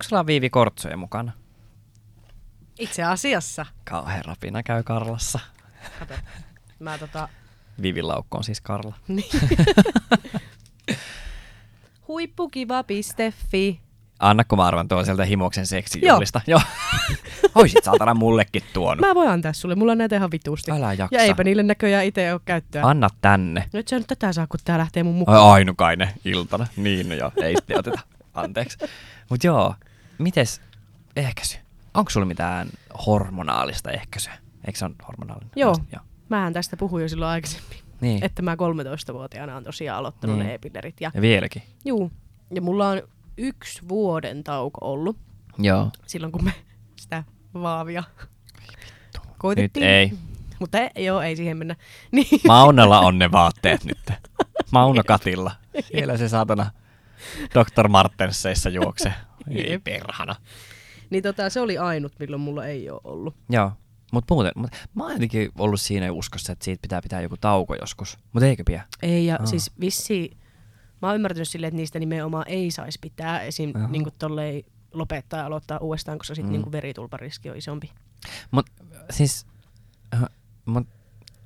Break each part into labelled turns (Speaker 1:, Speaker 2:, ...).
Speaker 1: Onko sulla Viivi Kortsoja mukana?
Speaker 2: Itse asiassa.
Speaker 1: Kauhean rapina käy Karlassa.
Speaker 2: Kato, mä tota...
Speaker 1: Viivin laukko on siis Karla.
Speaker 2: Niin. Huippukiva.fi.
Speaker 1: Anna, kun mä arvan tuon sieltä Himoksen seksijuhlista. Joo. Oisit saatana mullekin tuonut.
Speaker 2: Mä voin antaa sulle, mulla on näitä ihan vitusti.
Speaker 1: Älä jaksa.
Speaker 2: Ja eipä niille näköjään itse ole käyttöä.
Speaker 1: Anna tänne.
Speaker 2: Nyt sä nyt tätä saa, kun tää lähtee mun mukaan.
Speaker 1: Ai, ainukainen iltana. Niin, no joo, ei sitten oteta. Anteeksi. Mut joo, mites ehkäisy? Onko sulla mitään hormonaalista ehkäisyä? Eikö se ole hormonaalinen?
Speaker 2: Joo.
Speaker 1: joo.
Speaker 2: Mähän tästä puhuin jo silloin aikaisemmin.
Speaker 1: Niin.
Speaker 2: Että mä 13-vuotiaana on tosiaan aloittanut
Speaker 1: Niin.
Speaker 2: ne e-pillerit. Ja,
Speaker 1: Ja vieläkin.
Speaker 2: juu, ja mulla on yksi vuoden tauko ollut
Speaker 1: Joo.
Speaker 2: silloin, kun me sitä vaavia
Speaker 1: Nyt
Speaker 2: koitettiin.
Speaker 1: ei.
Speaker 2: Mutta ei, joo, ei siihen mennä. Niin,
Speaker 1: Maunalla on ne vaatteet nyt. Mauno Katilla. Siellä se saatana Dr. Martensseissa juoksee. Ei perhana.
Speaker 2: niin tota, se oli ainut, milloin mulla ei ole ollut.
Speaker 1: Joo. Mut muuten, mut mä oon jotenkin ollut siinä uskossa, että siitä pitää pitää joku tauko joskus. Mut eikö pidä?
Speaker 2: Ei, ja
Speaker 1: Aa.
Speaker 2: siis vissi, mä oon ymmärtänyt silleen, että niistä nimenomaan ei saisi pitää esim.
Speaker 1: Jaha.
Speaker 2: niin tollei lopettaa ja aloittaa uudestaan, koska sitten
Speaker 1: Mm.
Speaker 2: niin veritulpariski on isompi.
Speaker 1: Mut siis, äh, mut,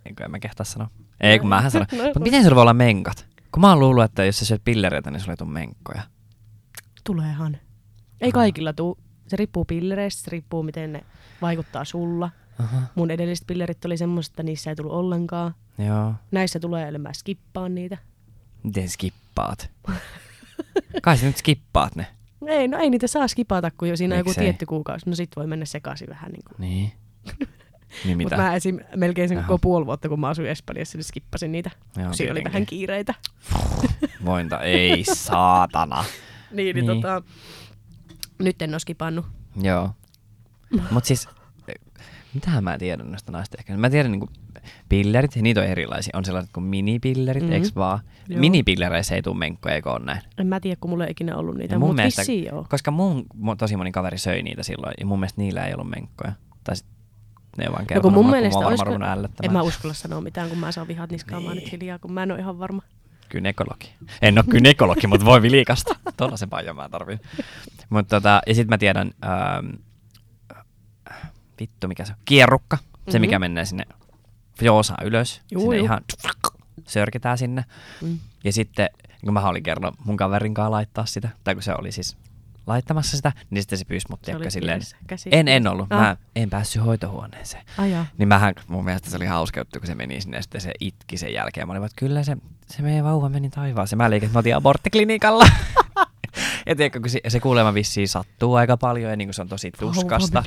Speaker 1: eikö en mä kehtaa sanoa? Ei, kun mähän sanon.
Speaker 2: No,
Speaker 1: Mut miten sulla voi olla menkat? Kun mä oon luullut, että jos sä syöt pillereitä, niin sulla ei tuu menkkoja.
Speaker 2: Tuleehan. Ei kaikilla tuu. Se riippuu pillereistä, se riippuu miten ne vaikuttaa sulla.
Speaker 1: Aha.
Speaker 2: Mun edelliset pillerit oli semmoista, että niissä ei tullut ollenkaan.
Speaker 1: Joo.
Speaker 2: Näissä tulee, eli mä skippaan niitä.
Speaker 1: Miten skippaat? Kai sä nyt skippaat ne.
Speaker 2: Ei, no ei niitä saa skipata, kun jo siinä on joku tietty kuukausi. No sit voi mennä sekaisin vähän niin kuin.
Speaker 1: Niin. Niin mitä?
Speaker 2: Mutta mä esim. melkein sen
Speaker 1: Jaha.
Speaker 2: koko puoli vuotta, kun mä asuin Espanjassa, niin skippasin niitä.
Speaker 1: Joo,
Speaker 2: siinä oli vähän kiireitä.
Speaker 1: Vointa, ei saatana.
Speaker 2: Niin, niin,
Speaker 1: Niin.
Speaker 2: tota, nyt en ole skipannut.
Speaker 1: Joo. Mut siis, mitähän mä tiedän näistä naista ehkä. Mä tiedän niinku pillerit, niitä on erilaisia. On sellaiset kuin minipillerit, mm-hmm.
Speaker 2: Mhm.
Speaker 1: eiks vaan?
Speaker 2: Joo.
Speaker 1: Minipillereissä ei tuu menkkoja, eikö on näin?
Speaker 2: En mä tiedä, kun mulla ei ikinä ollut niitä,
Speaker 1: mun
Speaker 2: mutta
Speaker 1: mielestä-
Speaker 2: joo.
Speaker 1: Koska mun tosi moni kaveri söi niitä silloin, ja mun mielestä niillä ei ollut menkkoja. Tai sit ne vaan
Speaker 2: No
Speaker 1: kertonut
Speaker 2: kun mun
Speaker 1: mulle,
Speaker 2: mielestä olisiko, en mä uskalla sanoa mitään, kun mä saan vihat niskaamaan
Speaker 1: Niin.
Speaker 2: nyt hiljaa, kun mä en ole ihan varma.
Speaker 1: Kynekologi. En ole kynekologi, mutta voi vilikasta. Tuolla se paija mä tarvin. Mutta tota, ja sit mä tiedän, ähm, vittu mikä se on, kierrukka. Se
Speaker 2: Mhm.
Speaker 1: mikä menee sinne joosaan ylös.
Speaker 2: Juu,
Speaker 1: sinne
Speaker 2: juu.
Speaker 1: ihan sörkitään sinne.
Speaker 2: Mm.
Speaker 1: Ja sitten, kun mä olin kerran mun kaverin kanssa laittaa sitä, tai kun se oli siis laittamassa sitä, niin sitten se pyysi mut
Speaker 2: oli
Speaker 1: silleen.
Speaker 2: käsi-
Speaker 1: En, en ollut.
Speaker 2: Ah.
Speaker 1: Mä en päässyt hoitohuoneeseen.
Speaker 2: Ajaa.
Speaker 1: Niin mähän, mun mielestä se oli hauska juttu, kun se meni sinne ja sitten se itki sen jälkeen. Mä olin, että kyllä se, se meidän vauva meni taivaaseen. Mä liikin, että mä otin aborttiklinikalla. ja tiedätkö, kun se, se kuulemma vissiin sattuu aika paljon ja niin kuin se on tosi tuskasta.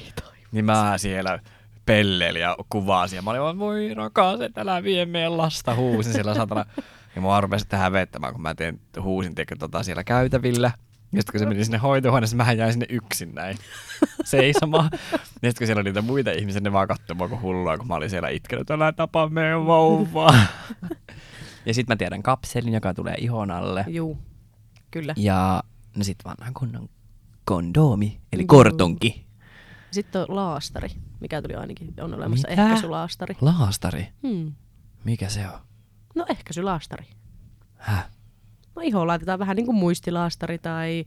Speaker 1: Niin mä siellä pelleilin ja kuvasin ja mä olin vaan, voi rakas, et älä vie meidän lasta huusin siellä satana. Ja mua rupesi tähän vettämään, kun mä teen huusin tiedätkö, tota, siellä käytävillä. Ja sitten kun se meni sinne hoitohuoneeseen, mähän jäin sinne yksin näin seisomaan. Ja sitten kun siellä oli niitä muita ihmisiä, ne vaan katsoi mua kuin hullua, kun mä olin siellä itkenyt, älä tapa meidän vauvaa. ja sitten mä tiedän kapselin, joka tulee ihon alle.
Speaker 2: Juu, kyllä.
Speaker 1: Ja no sit vanhan kunnon kondoomi, eli
Speaker 2: Joo.
Speaker 1: kortonki.
Speaker 2: Sitten on laastari, mikä tuli ainakin, on olemassa
Speaker 1: Mitä?
Speaker 2: ehkäisylaastari.
Speaker 1: Laastari.
Speaker 2: Hmm.
Speaker 1: Mikä se on?
Speaker 2: No ehkäisylaastari.
Speaker 1: Häh?
Speaker 2: No ihoon laitetaan vähän niin kuin muistilaastari tai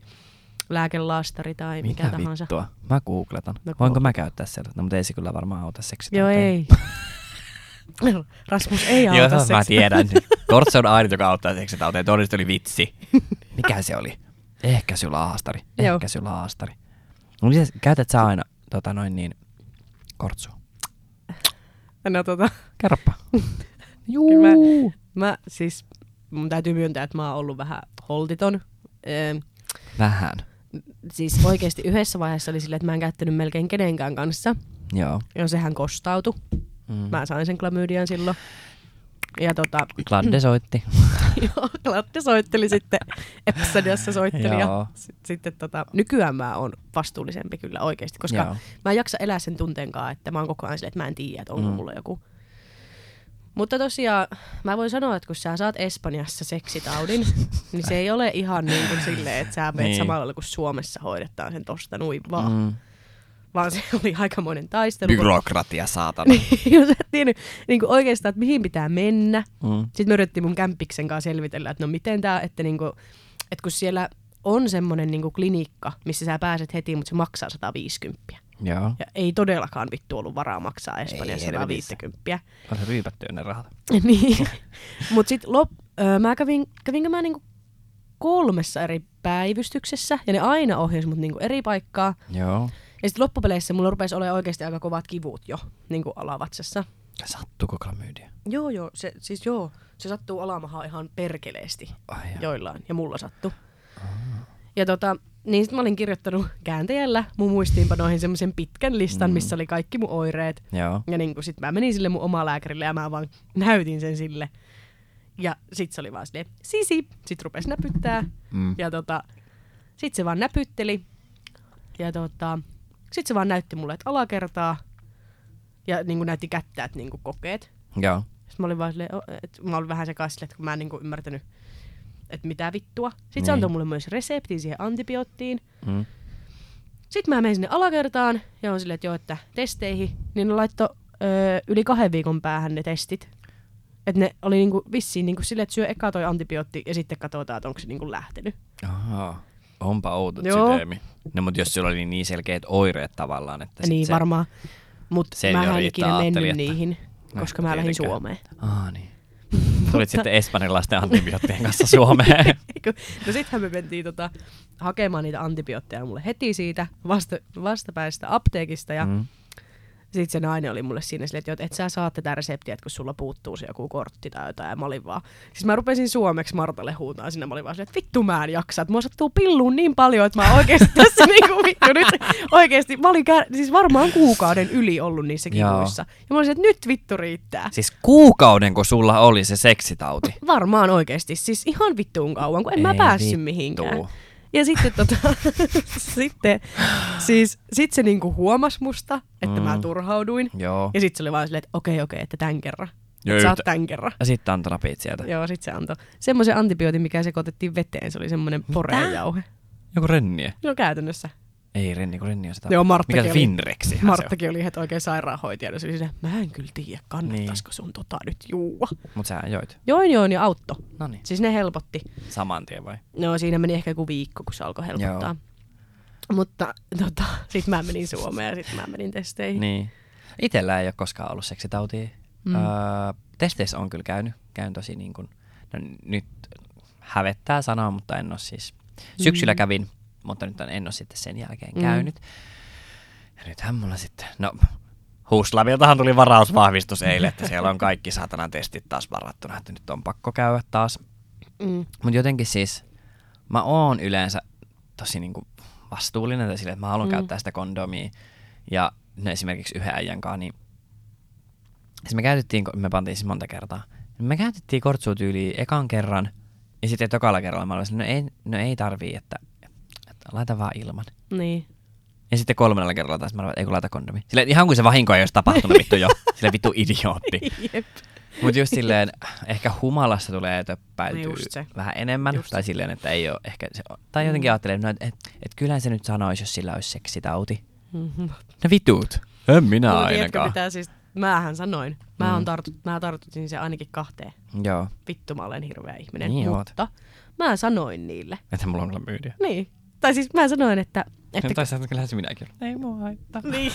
Speaker 2: lääkelaastari tai mikä,
Speaker 1: Mitä
Speaker 2: tahansa.
Speaker 1: vittua? Mä googletan.
Speaker 2: No
Speaker 1: Voinko mä käyttää sellaista? No mutta ei se kyllä varmaan auta seksi.
Speaker 2: Joo, ei. Rasmus ei auta
Speaker 1: Joo, mä tiedän. Kortse on ainut, joka auttaa seksitauteen. Todennäköisesti oli vitsi. Mikä se oli? Ehkäisylaastari.
Speaker 2: Joo.
Speaker 1: Ehkäisylaastari. No miten, käytät sä aina tota noin niin, kortsua?
Speaker 2: No tota,
Speaker 1: Kerropa.
Speaker 2: Kyllä mä siis, mun täytyy myöntää, että mä oon ollut vähän holtiton. Öö,
Speaker 1: Vähän.
Speaker 2: siis oikeasti yhdessä vaiheessa oli silleen, että mä en käyttänyt melkein kenenkään kanssa.
Speaker 1: Joo.
Speaker 2: Ja sehän kostautui.
Speaker 1: Mm.
Speaker 2: Mä sain sen klamydian silloin. Ja tota,
Speaker 1: Gladde soitti.
Speaker 2: joo, Gladde soitteli sitten, Epsadiassa soitteli. Ja sit, sitten tota, nykyään mä oon vastuullisempi kyllä oikeasti, koska
Speaker 1: Joo.
Speaker 2: mä en jaksa elää sen tunteenkaan, että mä oon koko ajan silleen, että mä en tiedä, että onko
Speaker 1: mm.
Speaker 2: mulla joku. Mutta tosiaan, mä voin sanoa, että kun sä saat Espanjassa seksitaudin, niin se ei ole ihan niin kuin silleen, että sä menet
Speaker 1: Niin.
Speaker 2: niin. samalla lailla kuin Suomessa hoidetaan sen tosta noin vaan. Mm. Vaan se oli aikamoinen taistelu.
Speaker 1: Byrokratia, saatana.
Speaker 2: Jos et tiennyt niin kuin oikeastaan, että mihin pitää mennä.
Speaker 1: Mm.
Speaker 2: Sitten me yritettiin mun kämppiksen kanssa selvitellä, että no miten tää, että, niinku, että kun siellä on semmonen niinku klinikka, missä sä pääset heti, mutta se maksaa 150.
Speaker 1: Joo.
Speaker 2: Ja ei todellakaan vittu ollut varaa maksaa Espanjassa
Speaker 1: Ei helvetissä.
Speaker 2: 150.
Speaker 1: On se ryypätty ne rahat.
Speaker 2: niin. Mutta sitten lop, öö, mä kävin, kävinkö mä niinku kolmessa eri päivystyksessä, ja ne aina ohjasi mut niinku eri paikkaa.
Speaker 1: Joo.
Speaker 2: Ja sitten loppupeleissä mulla rupesi olemaan oikeasti aika kovat kivut jo niinku alavatsassa.
Speaker 1: Sattuuko klamydia?
Speaker 2: Joo, joo, se, siis joo, se sattuu alamahaan ihan perkeleesti
Speaker 1: joo.
Speaker 2: joillain, ja mulla sattuu. Ja tota, niin sit mä olin kirjoittanut kääntäjällä mun muistiinpanoihin semmoisen pitkän listan,
Speaker 1: Mm.
Speaker 2: missä oli kaikki mun oireet.
Speaker 1: Joo.
Speaker 2: Ja niin sit mä menin sille mun omaa lääkärille ja mä vaan näytin sen sille. Ja sit se oli vaan silleen, sisi. Sit rupesi näpyttää.
Speaker 1: Mm.
Speaker 2: Ja tota, sit se vaan näpytteli. Ja tota, sit se vaan näytti mulle, että alakertaa. Ja niin näytti kättä, että niin kokeet.
Speaker 1: Joo.
Speaker 2: Sitten mä olin vaan silleen, että mä olin vähän sekaisin, että kun mä en niin ymmärtänyt, että mitä vittua. Sitten se
Speaker 1: Niin.
Speaker 2: antoi mulle myös reseptin siihen antibioottiin.
Speaker 1: Mm.
Speaker 2: Sitten mä menin sinne alakertaan ja on silleen, että joo, että testeihin. Niin ne laittoi öö, yli kahden viikon päähän ne testit. Että ne oli niinku vissiin niinku silleen, että syö eka toi antibiootti ja sitten katsotaan, että onko se niinku lähtenyt.
Speaker 1: Ahaa. Onpa outo systeemi. No mutta jos sulla oli niin selkeät oireet tavallaan, että
Speaker 2: niin
Speaker 1: se...
Speaker 2: varmaan. Mutta
Speaker 1: se
Speaker 2: mä en ikinä mennyt niihin,
Speaker 1: No,
Speaker 2: koska mä lähdin. Suomeen.
Speaker 1: Aa niin. Tulit sitten espanjalaisten antibioottien kanssa Suomeen.
Speaker 2: Eikö? no sittenhän me mentiin tota, hakemaan niitä antibiootteja mulle heti siitä vasta, vastapäistä apteekista ja mm. Sitten se nainen oli mulle siinä silleen, että, että et sä saa tätä reseptiä, että kun sulla puuttuu se joku kortti tai jotain ja mä olin vaan. Siis mä rupesin suomeksi Martalle huutaa sinne, mä olin vaan silleen, että vittu mä en jaksa, että mua sattuu pilluun niin paljon, että mä oon oikeesti tässä niinku vittu nyt oikeesti, mä olin kär, siis varmaan kuukauden yli ollut niissä
Speaker 1: Joo.
Speaker 2: kivuissa. Ja mä olin että nyt vittu riittää.
Speaker 1: Siis kuukauden, kun sulla oli se seksitauti.
Speaker 2: Varmaan oikeesti, siis ihan vittuun kauan, kun en mä
Speaker 1: Ei
Speaker 2: päässyt
Speaker 1: vittu.
Speaker 2: mihinkään. Ja sitten, tota, sitten siis, sit se niinku huomasi musta, että mm. mä turhauduin.
Speaker 1: Joo.
Speaker 2: Ja sitten se oli vaan silleen, että okei, okei, että tämän kerran.
Speaker 1: Joo,
Speaker 2: Saat
Speaker 1: yhtä-
Speaker 2: tämän kerran.
Speaker 1: Ja sitten antoi napit sieltä.
Speaker 2: Joo, sit se antoi semmoisen antibiootin, mikä sekoitettiin veteen. Se oli semmoinen porejauhe.
Speaker 1: Joku rennie.
Speaker 2: No käytännössä.
Speaker 1: Ei renni, kun renni on sitä.
Speaker 2: Joo, Marttakin
Speaker 1: Mikä se se
Speaker 2: Marttakin oli heti oikein sairaanhoitaja. Se oli silleen, mä en kyllä tiedä, kannattaisiko
Speaker 1: Niin.
Speaker 2: sun tota nyt juua.
Speaker 1: Mut sä joit.
Speaker 2: Join join ja autto.
Speaker 1: No niin.
Speaker 2: Siis ne helpotti.
Speaker 1: Saman tien vai?
Speaker 2: No siinä meni ehkä joku viikko, kun se alkoi helpottaa.
Speaker 1: Joo.
Speaker 2: Mutta tota, sit mä menin Suomeen ja sit mä menin testeihin.
Speaker 1: Niin. Itellä ei ole koskaan ollut seksitautia.
Speaker 2: Mm.
Speaker 1: Mm. Öö, testeissä on kyllä käynyt. Käyn tosi niin kuin, no nyt hävettää sanoa, mutta en ole siis. Syksyllä
Speaker 2: Mm.
Speaker 1: kävin, mutta nyt en ole sitten sen jälkeen
Speaker 2: Mm.
Speaker 1: käynyt. Ja nythän mulla sitten, no Huslaviltahan tuli varausvahvistus eilen, että siellä on kaikki saatana testit taas varattuna, että nyt on pakko käydä taas.
Speaker 2: Mm.
Speaker 1: Mutta jotenkin siis, mä oon yleensä tosi niinku vastuullinen tai sille, että mä haluan
Speaker 2: Mm.
Speaker 1: mm. käyttää sitä kondomia. Ja no esimerkiksi yhden äijän kanssa, niin siis me käytettiin, me pantiin siis monta kertaa, me käytettiin kortsua tyyliin ekan kerran, ja sitten tokalla kerralla mä olin, no ei, no ei tarvii, että laita vaan ilman.
Speaker 2: Niin.
Speaker 1: Ja sitten kolmannella kerralla taas mä ei kun laita kondomi. Silleen, ihan kuin se vahinko ei olisi tapahtunut vittu jo. Silleen vittu idiootti.
Speaker 2: Jep.
Speaker 1: Mutta just silleen, ehkä humalassa tulee töppäiltyä
Speaker 2: se.
Speaker 1: vähän enemmän.
Speaker 2: Just
Speaker 1: tai silleen, että ei ole ehkä se, tai jotenkin
Speaker 2: Mm.
Speaker 1: ajattelen, no, että et, et kyllähän se nyt sanoisi, jos sillä olisi seksitauti.
Speaker 2: Mhm.
Speaker 1: No vitut. En minä
Speaker 2: tiedätkö
Speaker 1: ainakaan.
Speaker 2: mitä siis, mähän sanoin. Mä,
Speaker 1: Mm.
Speaker 2: on tartut, mä tartutin se ainakin kahteen.
Speaker 1: Joo,
Speaker 2: Vittu, mä olen hirveä ihminen.
Speaker 1: Niin oot.
Speaker 2: mutta mä sanoin niille.
Speaker 1: että mulla on kyllä myydiä.
Speaker 2: Niin. Tai siis mä sanoin, että... että
Speaker 1: Että... Tai sitten kyllähän se minäkin. Ei mua haittaa.
Speaker 2: niin.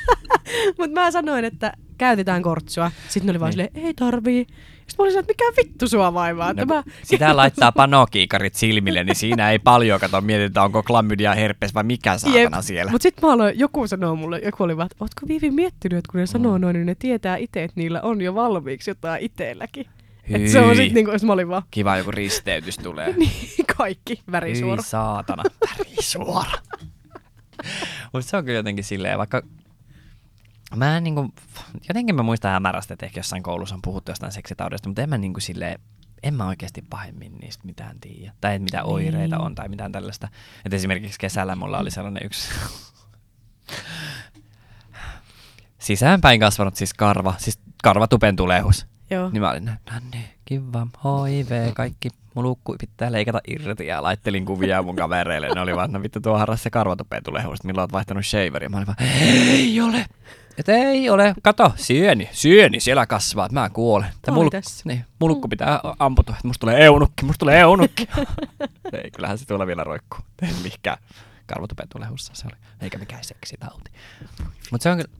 Speaker 2: Mutta mä sanoin, että käytetään kortsua. Sitten ne oli vaan
Speaker 1: Niin.
Speaker 2: silleen, ei tarvii. Sitten mä olin että mikä vittu sua vaivaa. Että
Speaker 1: No,
Speaker 2: mä...
Speaker 1: sitä laittaa panokiikarit silmille, niin siinä ei paljon kato mietitä, onko klamydia, herpes vai mikä saatana siellä.
Speaker 2: Mutta sitten mä aloin, joku sanoo mulle, joku oli vaan, että ootko Viivi miettinyt, että kun ne sanoo
Speaker 1: Mm.
Speaker 2: noin, niin ne tietää itse, että niillä on jo valmiiksi jotain itselläkin. Että se on sitten niinku, jos mä olin vaan,
Speaker 1: Kiva joku risteytys tulee.
Speaker 2: niin kaikki värisuora.
Speaker 1: Hyi saatana, värisuora. Mutta se on kyllä jotenkin silleen, vaikka mä en niinku, jotenkin mä muistan hämärästi, että ehkä jossain koulussa on puhuttu jostain seksitaudesta, mutta en mä niinku silleen, en mä oikeasti pahemmin niistä mitään tiedä. Tai että mitä oireita
Speaker 2: Niin.
Speaker 1: on tai mitään tällaista. Et esimerkiksi kesällä mulla oli sellainen yksi sisäänpäin kasvanut siis karva, siis karvatupentulehus.
Speaker 2: Joo.
Speaker 1: Niin mä olin näin, niin, kiva, HIV, kaikki mulukku pitää leikata irti ja laittelin kuvia mun kavereille. Ne oli vaan, no vittu tuo harras se karvatopea tulee huosta, milloin oot vaihtanut shaveria. Mä olin vaan, ei ole. Et ei ole, kato, syöni, syöni, siellä kasvaa, mä kuolen.
Speaker 2: Toi
Speaker 1: mulk-
Speaker 2: tässä.
Speaker 1: niin, mulukku pitää amputua, että musta tulee eunukki, musta tulee eunukki. ei, kyllähän se tuolla vielä roikkuu. Ei mihinkään karvatopea tulee hussa, se oli, eikä mikään seksitauti. Mutta se on kyllä,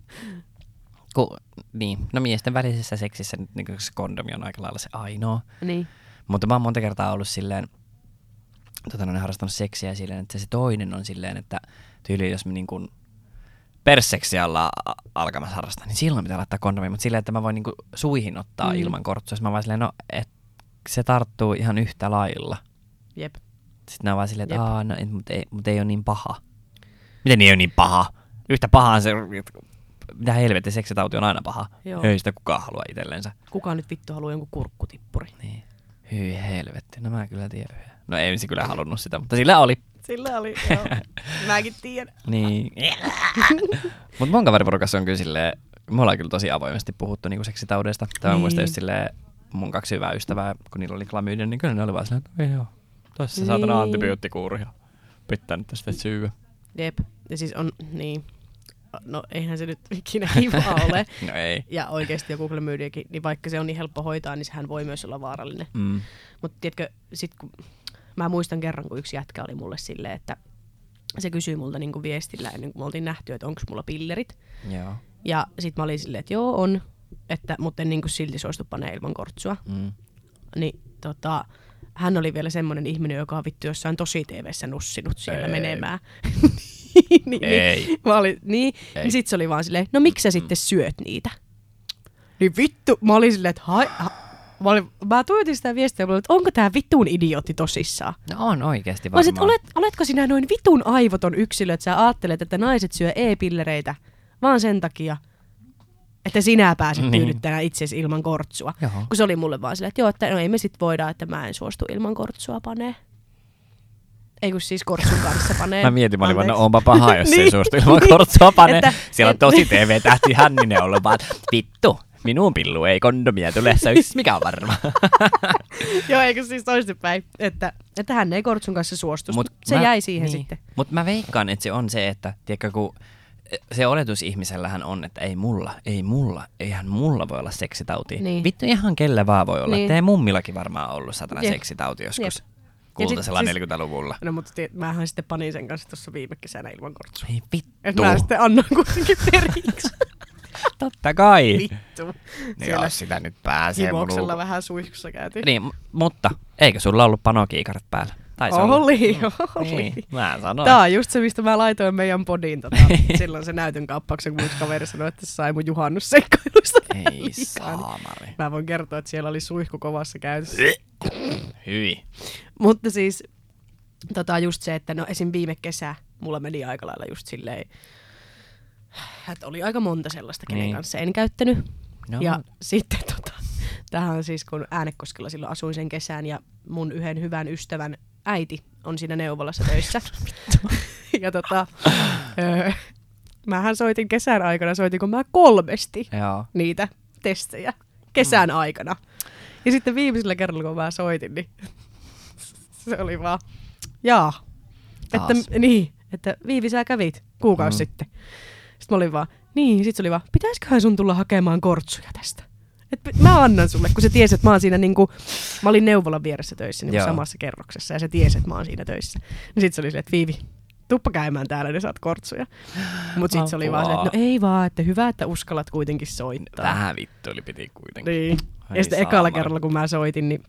Speaker 1: ku, niin, no miesten välisessä seksissä nyt niin se kondomi on aika lailla se ainoa.
Speaker 2: Niin.
Speaker 1: Mutta mä oon monta kertaa ollut silleen, tota, no, harrastanut seksiä silleen, että se toinen on silleen, että tyyli jos me niin kuin persseksiä ollaan alkamassa harrastaa, niin silloin pitää laittaa kondomi, mutta silleen, että mä voin niin kuin suihin ottaa
Speaker 2: Mm.
Speaker 1: ilman kortsua. Mä vaan silleen, no, et se tarttuu ihan yhtä lailla.
Speaker 2: Jep.
Speaker 1: Sitten on vaan silleen, että no, mutta ei, mut ei ole niin paha. Miten niin ei ole niin paha? Yhtä pahaa se, mitä helvetti, seksitauti on aina paha.
Speaker 2: Joo.
Speaker 1: Ei sitä kukaan halua itsellensä.
Speaker 2: Kuka nyt vittu haluaa jonkun kurkkutippuri?
Speaker 1: Niin. Hyi helvetti, no mä kyllä tiedän. No ei se kyllä halunnut sitä, mutta sillä oli.
Speaker 2: Sillä oli, joo. Mäkin tiedän.
Speaker 1: Niin. mutta mun kaveriporukassa on kyllä silleen, me ollaan kyllä tosi avoimesti puhuttu niinku seksitaudeista. Tämä
Speaker 2: Niin.
Speaker 1: muistan just silleen, mun kaksi hyvää ystävää, kun niillä oli klamyydia, niin kyllä ne oli vaan silleen, että "Ei joo, tossa niin. saatana antibioottikuuri ja pitää nyt tästä syyä.
Speaker 2: Jep. Ja siis on, niin. No eihän se nyt ikinä kiva ole.
Speaker 1: No ei.
Speaker 2: Ja oikeasti joku klamydiakin, niin vaikka se on niin helppo hoitaa, niin sehän voi myös olla vaarallinen.
Speaker 1: Mm.
Speaker 2: Mutta tiedätkö, sit kun, mä muistan kerran, kun yksi jätkä oli mulle silleen, että se kysyi multa niinku viestillä ennen kuin me oltiin nähty, että onko mulla pillerit.
Speaker 1: Joo.
Speaker 2: Ja sit mä olin silleen, että joo on, että, mutta en niinku silti suostu panee ilman kortsua.
Speaker 1: Mm.
Speaker 2: Niin tota, hän oli vielä semmoinen ihminen, joka on vittu jossain tosi TVssä nussinut siellä
Speaker 1: Ei.
Speaker 2: menemään. niin,
Speaker 1: Ei.
Speaker 2: Niin, mä olin, niin,
Speaker 1: Ei.
Speaker 2: niin sit se oli vaan silleen, no miksi sä sitten syöt niitä? Niin vittu, mä olin silleen, että hai, ha, mä, olin, mä tuijotin sitä viestiä, mä olin, että onko tää vitun idiootti tosissaan?
Speaker 1: No on oikeesti
Speaker 2: Mä olisin,
Speaker 1: varmaan.
Speaker 2: että olet, oletko sinä noin vitun aivoton yksilö, että sä ajattelet, että naiset syö e-pillereitä vaan sen takia, että sinä pääset
Speaker 1: Niin.
Speaker 2: tyydyttämään itsesi ilman kortsua.
Speaker 1: Joo.
Speaker 2: Kun se oli mulle vaan silleen, että joo, että no ei me sit voida, että mä en suostu ilman kortsua panee. Ei kun siis kortsun kanssa panee.
Speaker 1: Mä mietin, mä olin vaan, no onpa paha, jos ei
Speaker 2: Niin,
Speaker 1: suostu ilman kortsua pane.
Speaker 2: Että-
Speaker 1: Siellä on tosi TV-tähti Hänninen ollut vaan, vittu, minun pillu ei kondomia tule, sä yks, mikä on varma.
Speaker 2: joo, eikö siis toisinpäin, että, että hän ei kortsun kanssa suostu.
Speaker 1: Mut
Speaker 2: se
Speaker 1: mä-
Speaker 2: jäi siihen
Speaker 1: niin.
Speaker 2: sitten.
Speaker 1: Mutta mä veikkaan, että se on se, että tiedätkö, kun se oletus ihmisellähän on, että ei mulla, ei mulla, eihän mulla voi olla seksitauti.
Speaker 2: Niin.
Speaker 1: Vittu ihan kelle vaan voi olla.
Speaker 2: Niin.
Speaker 1: Niin. mummillakin varmaan ollut satana
Speaker 2: Jep.
Speaker 1: seksitauti joskus.
Speaker 2: Jep.
Speaker 1: Kultaisella
Speaker 2: sit- siis-
Speaker 1: 40-luvulla.
Speaker 2: No mutta tie, mähän sitten panin sen kanssa tuossa viime kesänä ilman kortsua.
Speaker 1: Ei vittu.
Speaker 2: Että mä sitten annan kuitenkin periksi.
Speaker 1: Totta kai.
Speaker 2: Vittu.
Speaker 1: Niin
Speaker 2: Siellä
Speaker 1: jos sitä nyt pääsee
Speaker 2: Himoksella vähän suihkussa käytiin.
Speaker 1: Niin, mutta eikö sulla ollut panokiikarit päällä? Taisi olla.
Speaker 2: Oli, oli.
Speaker 1: Niin, mä sanoin.
Speaker 2: Tää on just se, mistä mä laitoin meidän podiin tota, silloin se näytön kaappauksen, kun mun kaveri sanoi, että se sai mun juhannusseikkailusta
Speaker 1: Ei.
Speaker 2: Niin
Speaker 1: saamari.
Speaker 2: Mä voin kertoa, että siellä oli suihku kovassa käytössä.
Speaker 1: Hyi.
Speaker 2: Mutta siis tota, just se, että no esim. viime kesä mulla meni aika lailla just silleen, että oli aika monta sellaista, kenen
Speaker 1: Niin.
Speaker 2: kanssa en käyttänyt.
Speaker 1: No,
Speaker 2: Ja sitten tota, tähän on siis, kun Äänekoskella silloin asuin sen kesän ja mun yhden hyvän ystävän äiti on siinä neuvolassa töissä. ja tota, öö, mähän soitin kesän aikana, soitinko mä kolmesti
Speaker 1: Joo.
Speaker 2: niitä testejä kesän aikana. Ja sitten viimeisellä kerralla, kun mä soitin, niin se oli vaan, jaa, että, niin, että Viivi sä kävit kuukausi
Speaker 1: Mm.
Speaker 2: sitten. Sitten mä olin vaan, niin, sit se oli vaan, pitäisiköhän sun tulla hakemaan kortsuja tästä? Et mä annan sulle, kun se tiesi, että mä oon siinä niinku, mä olin neuvolan vieressä töissä niinku
Speaker 1: Joo.
Speaker 2: samassa kerroksessa ja se tiesi, että mä oon siinä töissä. Niin sit se oli silleen, että Viivi, tuppa käymään täällä, niin saat kortsuja. Mut sit se oli vaan silleen, että no ei vaan, että hyvä, että uskallat kuitenkin soittaa.
Speaker 1: Vähän vittu oli piti kuitenkin.
Speaker 2: Niin.
Speaker 1: Ai
Speaker 2: ja sitten ekalla kerralla, kun mä soitin, niin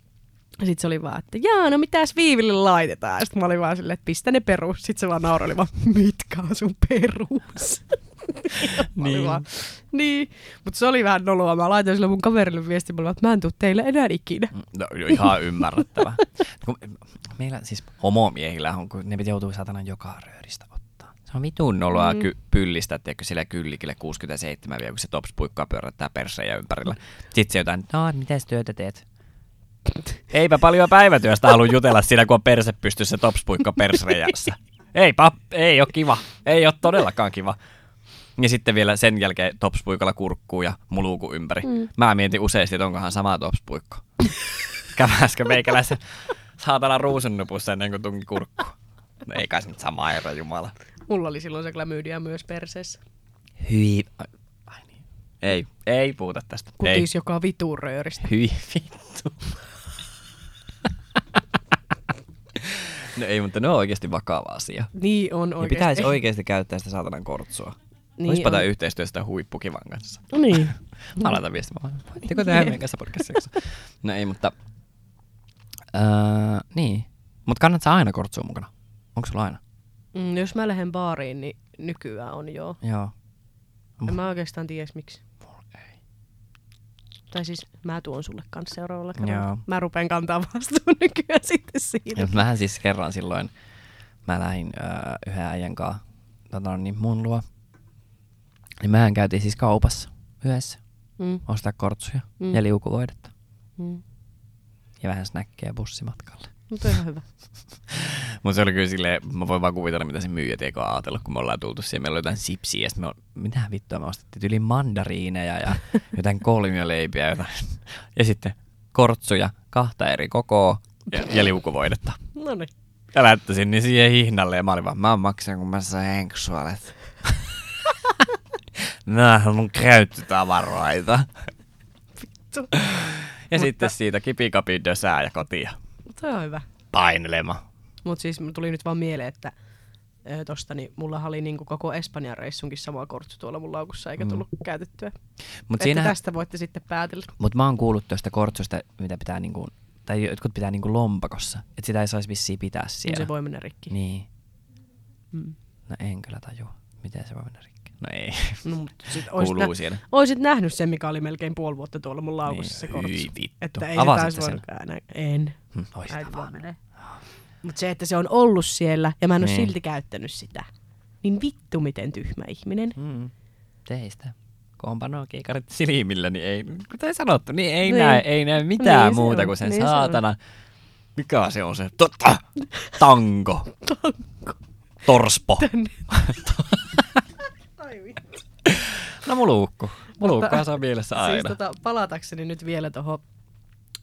Speaker 2: sitten se oli vaan, että jaa, no mitäs Viiville laitetaan? Sitten mä olin vaan silleen, että pistä ne perus. Sitten se vaan nauroi vaan, mitkä on sun perus?
Speaker 1: Niin.
Speaker 2: vaan, niin. Mutta se oli vähän noloa. Mä laitoin sille mun kaverille viestin, mä olin vaan, että mä en tuu teille enää ikinä.
Speaker 1: No jo ihan ymmärrettävä. Meillä siis homomiehillä on, kun ne joutuu satana joka rööristä on vitun noloa
Speaker 2: Mm.
Speaker 1: ky- pyllistä, tiedätkö, sillä kyllikille 67 vielä, kun se topspuikkaa pyörättää persejä ympärillä. Sitten se jotain, no, mitäs työtä teet? Eipä paljon päivätyöstä halua jutella siinä, kun on perse pystyssä topspuikka persreijässä. Ei, pap, ei ole kiva. Ei ole todellakaan kiva. Ja sitten vielä sen jälkeen topspuikalla kurkkuu ja muluku ympäri. Mm. Mä mietin useasti, että onkohan sama topspuikko. Käväskö meikäläisen saatana ruusunnupussa ennen kuin tunki kurkku. No ei kai se nyt sama ero, jumala.
Speaker 2: Mulla oli silloin se klamydia myös perseessä.
Speaker 1: Hyi. Ai, ai niin. Ei, ei puhuta tästä. Ei.
Speaker 2: Kutis joka vitun rööristä.
Speaker 1: Hyi vittu. no ei, mutta ne on oikeasti vakava asia.
Speaker 2: Niin on
Speaker 1: Ja
Speaker 2: oikeesti.
Speaker 1: pitäisi oikeasti käyttää sitä saatanan kortsua. Niin Olisipa tämä yhteistyöstä huippukivan kanssa.
Speaker 2: Niin.
Speaker 1: Mä laitan viestimään. Voitteko tehdä meidän kanssa podcastissa? No ei, mutta... Öö, niin. Mutta kannattaa aina kortsua mukana. Onko sulla aina?
Speaker 2: Mm, jos mä lähden baariin, niin nykyään on joo.
Speaker 1: Joo.
Speaker 2: En mä oikeastaan tiedä miksi.
Speaker 1: ei.
Speaker 2: Tai siis mä tuon sulle kanssa seuraavalla kerralla.
Speaker 1: Joo.
Speaker 2: Mä rupean kantaa vastuun nykyään sitten siitä.
Speaker 1: Ja mähän siis kerran silloin, mä lähdin öö, yhden äijän kanssa tota, niin mun luo. Niin mehän käytiin siis kaupassa yhdessä
Speaker 2: Mm,
Speaker 1: ostaa kortsuja
Speaker 2: Mm.
Speaker 1: ja liukuvoidetta.
Speaker 2: mm.
Speaker 1: Ja vähän snäkkejä bussimatkalle.
Speaker 2: Mutta ihan hyvä.
Speaker 1: Mutta se oli kyllä silleen, mä voin vaan kuvitella, mitä se myyjä tiekö ajatellut, kun me ollaan tultu siihen. Meillä oli jotain sipsiä ja sitten me, mitä vittua me ostettiin, yli mandariineja ja jotain kolmioleipiä ja jotain. Ja sitten kortsuja, kahta eri kokoa ja, ja liukuvoidetta.
Speaker 2: No niin.
Speaker 1: Ja lähtöisin niin siihen hihnalle ja mä olin vaan, mä maksan kun mä saan henksuolet. Nää on mun käyttötavaroita.
Speaker 2: Vittu.
Speaker 1: Ja
Speaker 2: Mutta-
Speaker 1: sitten siitä kipikapi dösää ja kotia
Speaker 2: Toi on hyvä.
Speaker 1: painelemaan.
Speaker 2: Mutta siis tuli nyt vaan mieleen, että ö, tosta, niin mulla oli niinku koko Espanjan reissunkin sama kortsu tuolla mun laukussa, eikä
Speaker 1: Mm.
Speaker 2: tullut käytettyä.
Speaker 1: Mut
Speaker 2: Että
Speaker 1: siinä,
Speaker 2: tästä voitte sitten päätellä.
Speaker 1: Mut mä oon kuullut tuosta kortsusta, mitä pitää niinku, tai jotkut pitää niinku lompakossa. Että sitä ei saisi vissiin pitää
Speaker 2: Niin
Speaker 1: siellä.
Speaker 2: se voi mennä rikki.
Speaker 1: Niin.
Speaker 2: Mm.
Speaker 1: No en kyllä tajua. Miten se voi mennä rikki? No ei.
Speaker 2: No, mut sit oisit,
Speaker 1: Kuuluu
Speaker 2: nä-
Speaker 1: siellä.
Speaker 2: oisit nähnyt sen, mikä oli melkein puoli vuotta tuolla mun laukussa
Speaker 1: Niin,
Speaker 2: se kortsu.
Speaker 1: vittu.
Speaker 2: Että ei
Speaker 1: Avasitte
Speaker 2: se
Speaker 1: sen?
Speaker 2: voinut. En.
Speaker 1: Hm,
Speaker 2: Äiti vaan menee. Mutta se, että se on ollut siellä ja mä en ole
Speaker 1: Niin.
Speaker 2: silti käyttänyt sitä. Niin vittu miten tyhmä ihminen.
Speaker 1: Mm. Teistä. Kun on panokiikarit silmillä, niin ei, kuten sanottu, niin ei,
Speaker 2: Niin.
Speaker 1: näe, ei näe mitään
Speaker 2: Niin se
Speaker 1: muuta
Speaker 2: on,
Speaker 1: kuin sen
Speaker 2: niin se on.
Speaker 1: saatana. Mikä se on se? Totta! Tango.
Speaker 2: Tanko.
Speaker 1: Torspo.
Speaker 2: Ai vittu.
Speaker 1: No muluukku. Muluukkaa
Speaker 2: Mutta-
Speaker 1: saa mielessä aina.
Speaker 2: Siis tota, palatakseni nyt vielä tuohon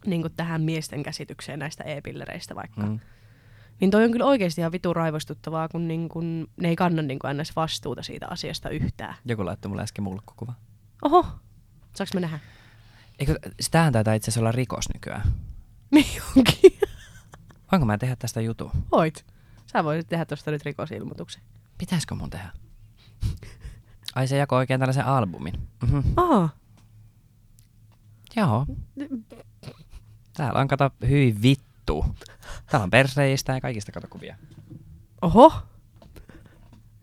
Speaker 2: niin tähän miesten käsitykseen näistä e-pillereistä vaikka. Mm. Niin toi on kyllä oikeasti ihan vitu raivostuttavaa, kun niin kun, ne ei kanna niin kun vastuuta siitä asiasta yhtään.
Speaker 1: Joku laittoi mulle äsken mulkkukuva.
Speaker 2: Oho, saaks me nähdä?
Speaker 1: Eikö, sitähän taitaa itse asiassa olla rikos nykyään.
Speaker 2: Niin onkin.
Speaker 1: Voinko mä tehdä tästä jutun?
Speaker 2: Voit. Sä voisit tehdä tuosta nyt rikosilmoituksen.
Speaker 1: Pitäisikö mun tehdä? Ai se jakoi oikein tällaisen albumin. Mm-hmm.
Speaker 2: Aha.
Speaker 1: Joo. Täällä on kato hyi vittu. Täällä on perseistä ja kaikista kato kuvia.
Speaker 2: Oho.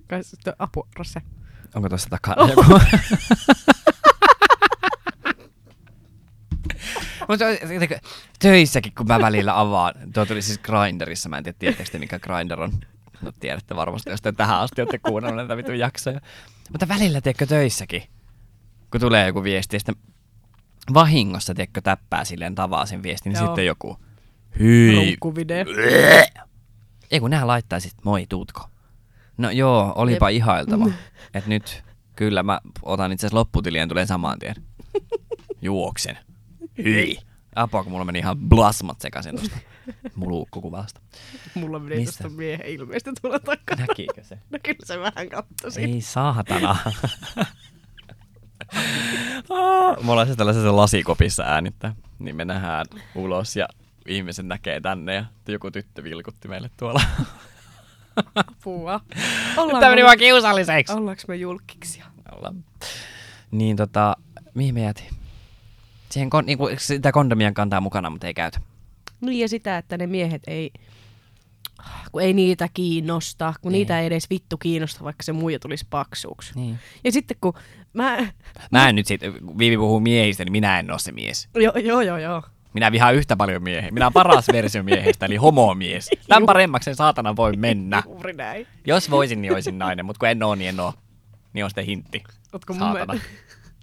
Speaker 2: Kai sitten apua, Rosse.
Speaker 1: Onko tuossa takana joku? Mutta töissäkin, kun mä välillä avaan, tuo tuli siis Grinderissa, mä en tiedä, tiedättekö te, mikä Grinder on. No tiedätte varmasti, jos te tähän asti olette kuunnelleet näitä vitun jaksoja. Mutta välillä, tiedätkö, töissäkin, kun tulee joku viesti, ja sitten vahingossa, tiedätkö, täppää silleen tavaa sen viestin, niin
Speaker 2: Joo.
Speaker 1: sitten joku, hyi,
Speaker 2: Runkkuvideo.
Speaker 1: ei kun nehän laittaa sit moi tuutko. No joo, olipa
Speaker 2: Jep.
Speaker 1: ihailtava. Et nyt kyllä mä otan itse asiassa lopputilien tulee saman tien. Juoksen. Hyi. Apua, kun mulla meni ihan blasmat sekaisin tosta muluukkukuvasta.
Speaker 2: Mulla meni
Speaker 1: Mistä?
Speaker 2: tuosta miehen ilmeistä tuolla takana.
Speaker 1: Näkiikö se?
Speaker 2: No kyllä se vähän kattosi.
Speaker 1: Ei saatana. Mulla on siis tällaisessa lasikopissa äänittää, niin me nähdään ulos ja ihmiset näkee tänne ja joku tyttö vilkutti meille tuolla.
Speaker 2: Apua.
Speaker 1: Nyt tää meni vaan kiusalliseksi.
Speaker 2: Ollaanko me julkiksi?
Speaker 1: Ollaan. Niin tota, mihin me jätin? Siihen kon, niinku, sitä kondomia kantaa mukana, mutta ei käytä.
Speaker 2: Niin ja sitä, että ne miehet ei, kun ei niitä kiinnosta, kun
Speaker 1: Niin.
Speaker 2: niitä ei edes vittu kiinnosta, vaikka se muija tulisi paksuuksi.
Speaker 1: Niin.
Speaker 2: Ja sitten kun mä,
Speaker 1: Mä en nyt sit, Viivi puhuu miehistä, niin minä en ole se mies.
Speaker 2: joo joo joo joo,
Speaker 1: Minä vihaan yhtä paljon miehiä. Minä olen paras versio miehestä, eli homomies. Tämän paremmaksi sen saatana voi mennä.
Speaker 2: juuri näin.
Speaker 1: Jos voisin, niin olisin nainen, mutta kun en oo, niin en oo. Niin on sitten hintti.
Speaker 2: Ootko mun,
Speaker 1: Saatana.
Speaker 2: me-